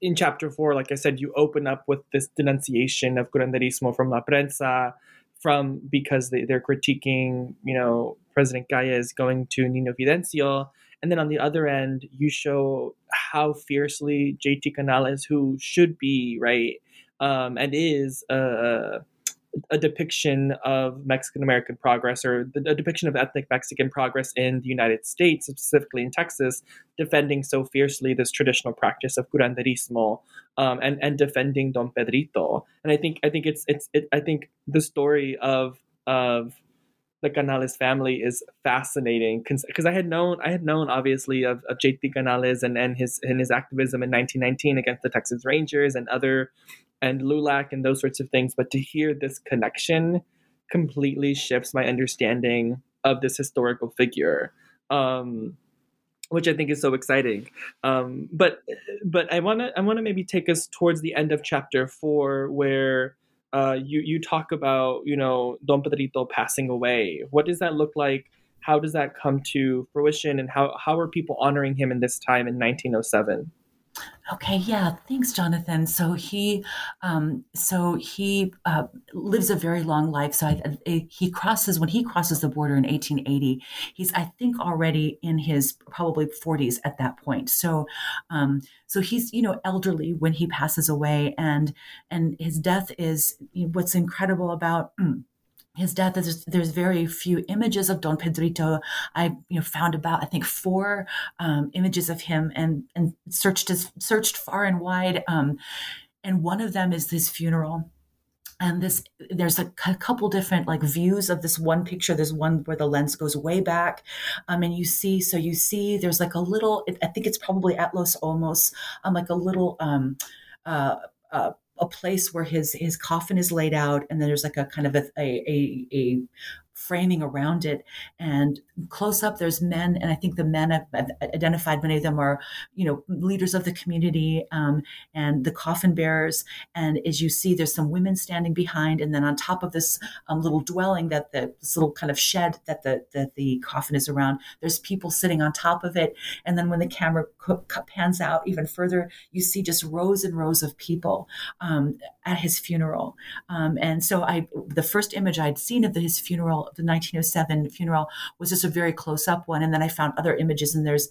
in chapter four, like I said, you open up with this denunciation of curanderismo from La Prensa, from because they, they're critiquing, you know, President Calles going to Niño Fidencio. And then on the other end, you show how fiercely JT Canales, who should be, right, um, and is a, a depiction of Mexican American progress or a depiction of ethnic Mexican progress in the United States, specifically in Texas, defending so fiercely this traditional practice of curanderismo um, and and defending Don Pedrito. And I think I think it's it's it, I think the story of of the Canales family is fascinating because I had known I had known obviously of, of JT Canales and, and his and his activism in 1919 against the Texas Rangers and other and LULAC and those sorts of things, but to hear this connection completely shifts my understanding of this historical figure. Um, which I think is so exciting. Um, but but I want to I want to maybe take us towards the end of chapter four, where uh, you you talk about you know Don Pedrito passing away. What does that look like? How does that come to fruition, and how how are people honoring him in this time in 1907? Okay, yeah, thanks, Jonathan. So he, um, so he uh, lives a very long life. So I, I, he crosses when he crosses the border in 1880. He's, I think, already in his probably 40s at that point. So, um, so he's you know elderly when he passes away, and and his death is what's incredible about. Mm, his death is there's very few images of Don Pedrito. I you know found about I think four um, images of him and and searched as searched far and wide. Um, and one of them is this funeral. And this, there's a, a couple different like views of this one picture. There's one where the lens goes way back, um, and you see. So you see, there's like a little. I think it's probably at Los Olmos, um, like a little um, uh, uh, a place where his his coffin is laid out, and then there's like a kind of a a, a, framing around it. And close up, there's men, and I think the men have, have identified many of them are, you know, leaders of the community um, and the coffin bearers. And as you see, there's some women standing behind, and then on top of this um, little dwelling that the this little kind of shed that the that the coffin is around, there's people sitting on top of it. And then when the camera pans out even further, you see just rows and rows of people um, at his funeral. Um, and so I, the first image I'd seen of the, his funeral the 1907 funeral was just a very close up one. And then I found other images, and there's,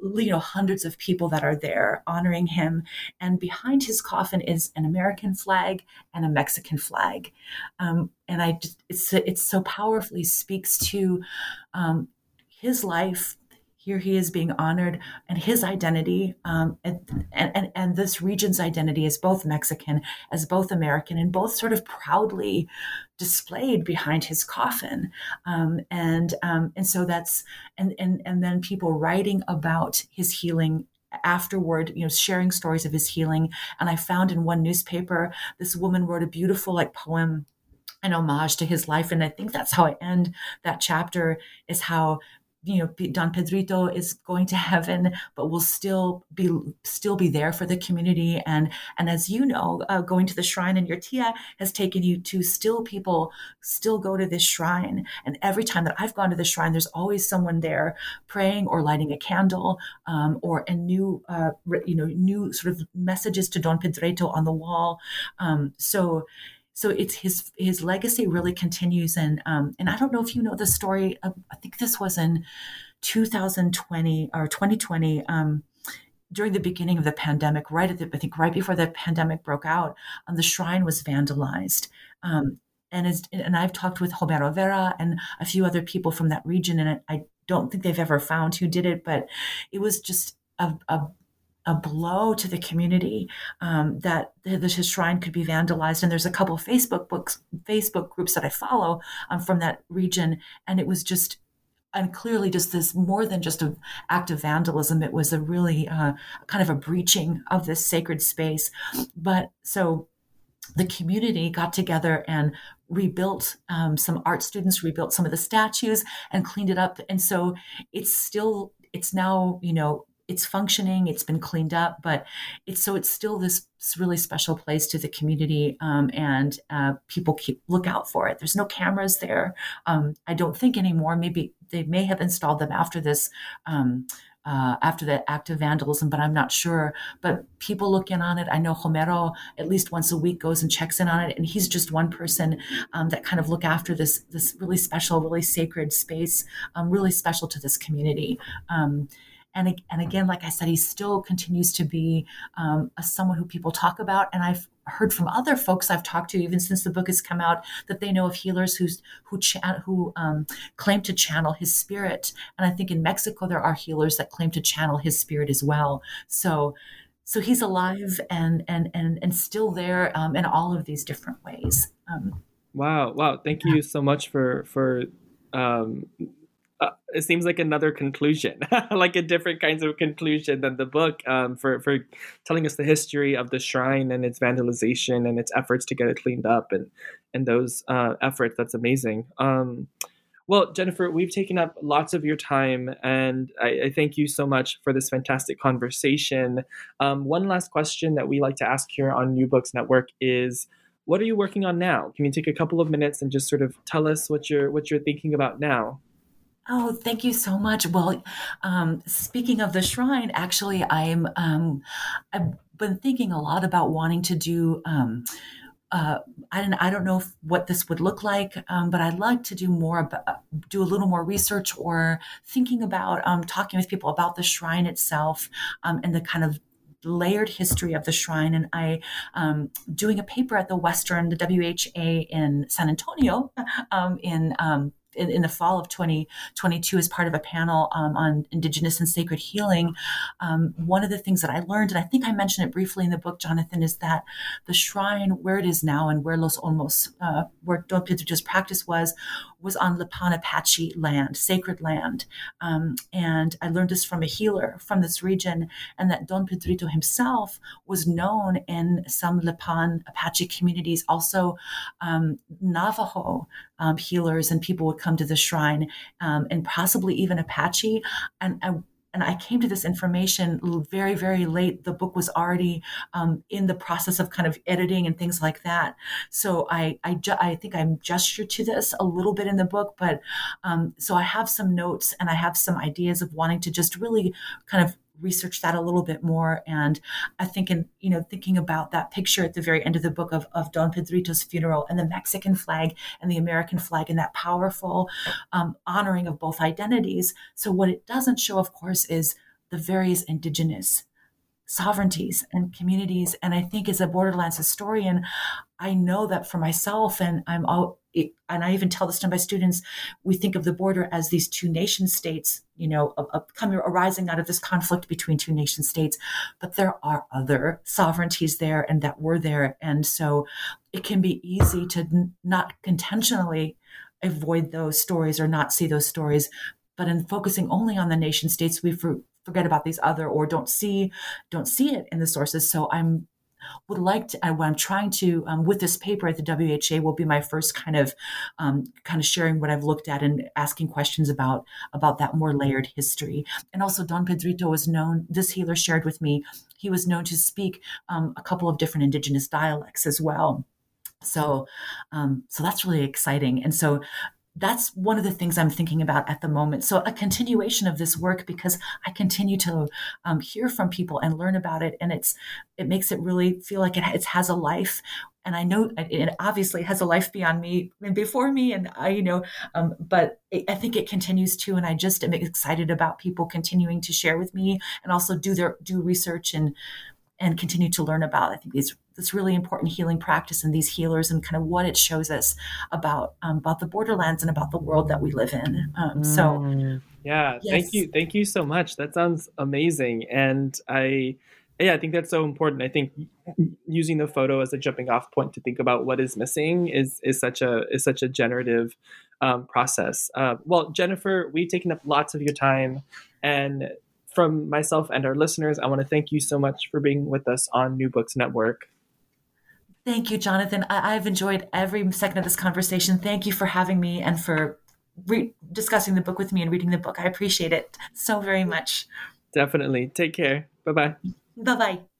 you know, hundreds of people that are there honoring him. And behind his coffin is an American flag and a Mexican flag. Um, and I just, it's, it so powerfully speaks to um, his life, here he is being honored and his identity um, and, and, and this region's identity as both mexican as both american and both sort of proudly displayed behind his coffin. Um, and um, and so that's and, and and then people writing about his healing afterward you know sharing stories of his healing. And i found in one newspaper this woman wrote a beautiful like poem an homage to his life. And i think that's how i end that chapter is how you know don pedrito is going to [laughs] heaven but will still be still be there for the community. And and as you know uh, going to the shrine in your tia has taken you to still people still go to this shrine. And every time that i've gone to the shrine there's always someone there praying or lighting a candle um, or a new uh, you know new sort of messages to don pedrito on the wall. Um, so so it's his his legacy really continues and um, and I don't know if you know the story of, I think this was in 2020 or 2020 um, during the beginning of the pandemic right at the I think right before the pandemic broke out um, the shrine was vandalized. Um, and as, and I've talked with Homero Vera and a few other people from that region and I don't think they've ever found who did it but it was just a, a a blow to the community um, that the, shrine could be vandalized. And there's a couple Facebook books, Facebook groups that I follow um, from that region, and it was just and clearly just this more than just an act of vandalism it was a really uh, kind of a breaching of this sacred space. But so the community got together and rebuilt um, some art students rebuilt some of the statues and cleaned it up. And so it's still it's now you know it's functioning it's been cleaned up but it's so it's still this really special place to the community um, and uh, people keep look out for it there's no cameras there um, i don't think anymore maybe they may have installed them after this um, uh, after the act of vandalism, but I'm not sure. But people look in on it. I know Homero at least once a week goes and checks in on it, and he's just one person um, that kind of look after this this really special, really sacred space, um, really special to this community. Um, and and again, like I said, he still continues to be um, a, someone who people talk about. And I've heard from other folks I've talked to, even since the book has come out, that they know of healers who's who cha- who um, claim to channel his spirit. And I think in Mexico there are healers that claim to channel his spirit as well. So so he's alive and and and and still there um, in all of these different ways. Um, wow! Wow! Thank you so much for for. Uh, it seems like another conclusion, [laughs] like a different kinds of conclusion than the book. Um, for for telling us the history of the shrine and its vandalization and its efforts to get it cleaned up and and those uh, efforts. That's amazing. Um, well, Jennifer, we've taken up lots of your time, and I, I thank you so much for this fantastic conversation. Um, one last question that we like to ask here on New Books Network is, what are you working on now? Can you take a couple of minutes and just sort of tell us what you're what you're thinking about now? Oh, thank you so much. Well, um, speaking of the shrine, actually, I'm um, I've been thinking a lot about wanting to do um, uh, I don't, I don't know if, what this would look like, um, but I'd like to do more, about, do a little more research or thinking about um, talking with people about the shrine itself um, and the kind of layered history of the shrine. And I um, doing a paper at the Western, the WHA in San Antonio, [laughs] um, in um, in, in, the fall of 2022 as part of a panel um, on indigenous and sacred healing. Um, one of the things that i learned and i think i mentioned it briefly in the book jonathan is that the shrine where it is now and where los olmos uh, where don pedro's practice was was on lipan apache land sacred land. Um, and i learned this from a healer from this region and that don pedrito himself was known in some lipan apache communities. Also um, navajo um, healers and people would come to the shrine, um, and possibly even Apache. And I, and I came to this information very, very late. The book was already um, in the process of kind of editing and things like that. So I, I, ju- I think I'm gestured to this a little bit in the book, but um, so I have some notes and I have some ideas of wanting to just really kind of research that a little bit more. And I think in, you know, thinking about that picture at the very end of the book of, of Don Pedrito's funeral and the Mexican flag and the American flag and that powerful um, honoring of both identities. So what it doesn't show, of course, is the various indigenous sovereignties and communities. And I think as a borderlands historian, I know that for myself, and I'm all, and I even tell this to my students, we think of the border as these two nation states, you know, of, of coming arising out of this conflict between two nation states. But there are other sovereignties there and that were there. And so it can be easy to n- not intentionally avoid those stories or not see those stories. But in focusing only on the nation states, we for, forget about these other or don't see don't see it in the sources. So I'm would like to, what I'm trying to, um, with this paper at the WHA will be my first kind of, um, kind of sharing what I've looked at and asking questions about, about that more layered history. And also Don Pedrito was known, this healer shared with me, he was known to speak um, a couple of different indigenous dialects as well. So, um, so that's really exciting. And so that's one of the things I'm thinking about at the moment. So a continuation of this work because I continue to um, hear from people and learn about it, and it's it makes it really feel like it, it has a life. And I know it obviously has a life beyond me and before me, and I, you know, um, but it, I think it continues to. And I just am excited about people continuing to share with me and also do their do research and and continue to learn about. I think these this really important healing practice and these healers and kind of what it shows us about um, about the borderlands and about the world that we live in. Um, so, mm. yeah, yes. thank you, thank you so much. That sounds amazing, and I. Yeah, I think that's so important. I think using the photo as a jumping off point to think about what is missing is is such a is such a generative um, process. Uh, well, Jennifer, we've taken up lots of your time, and from myself and our listeners, I want to thank you so much for being with us on New Books Network. Thank you, Jonathan. I- have enjoyed every second of this conversation. Thank you for having me and for re- discussing the book with me and reading the book. I appreciate it so very much. Definitely. Take care. Bye bye. Bye bye.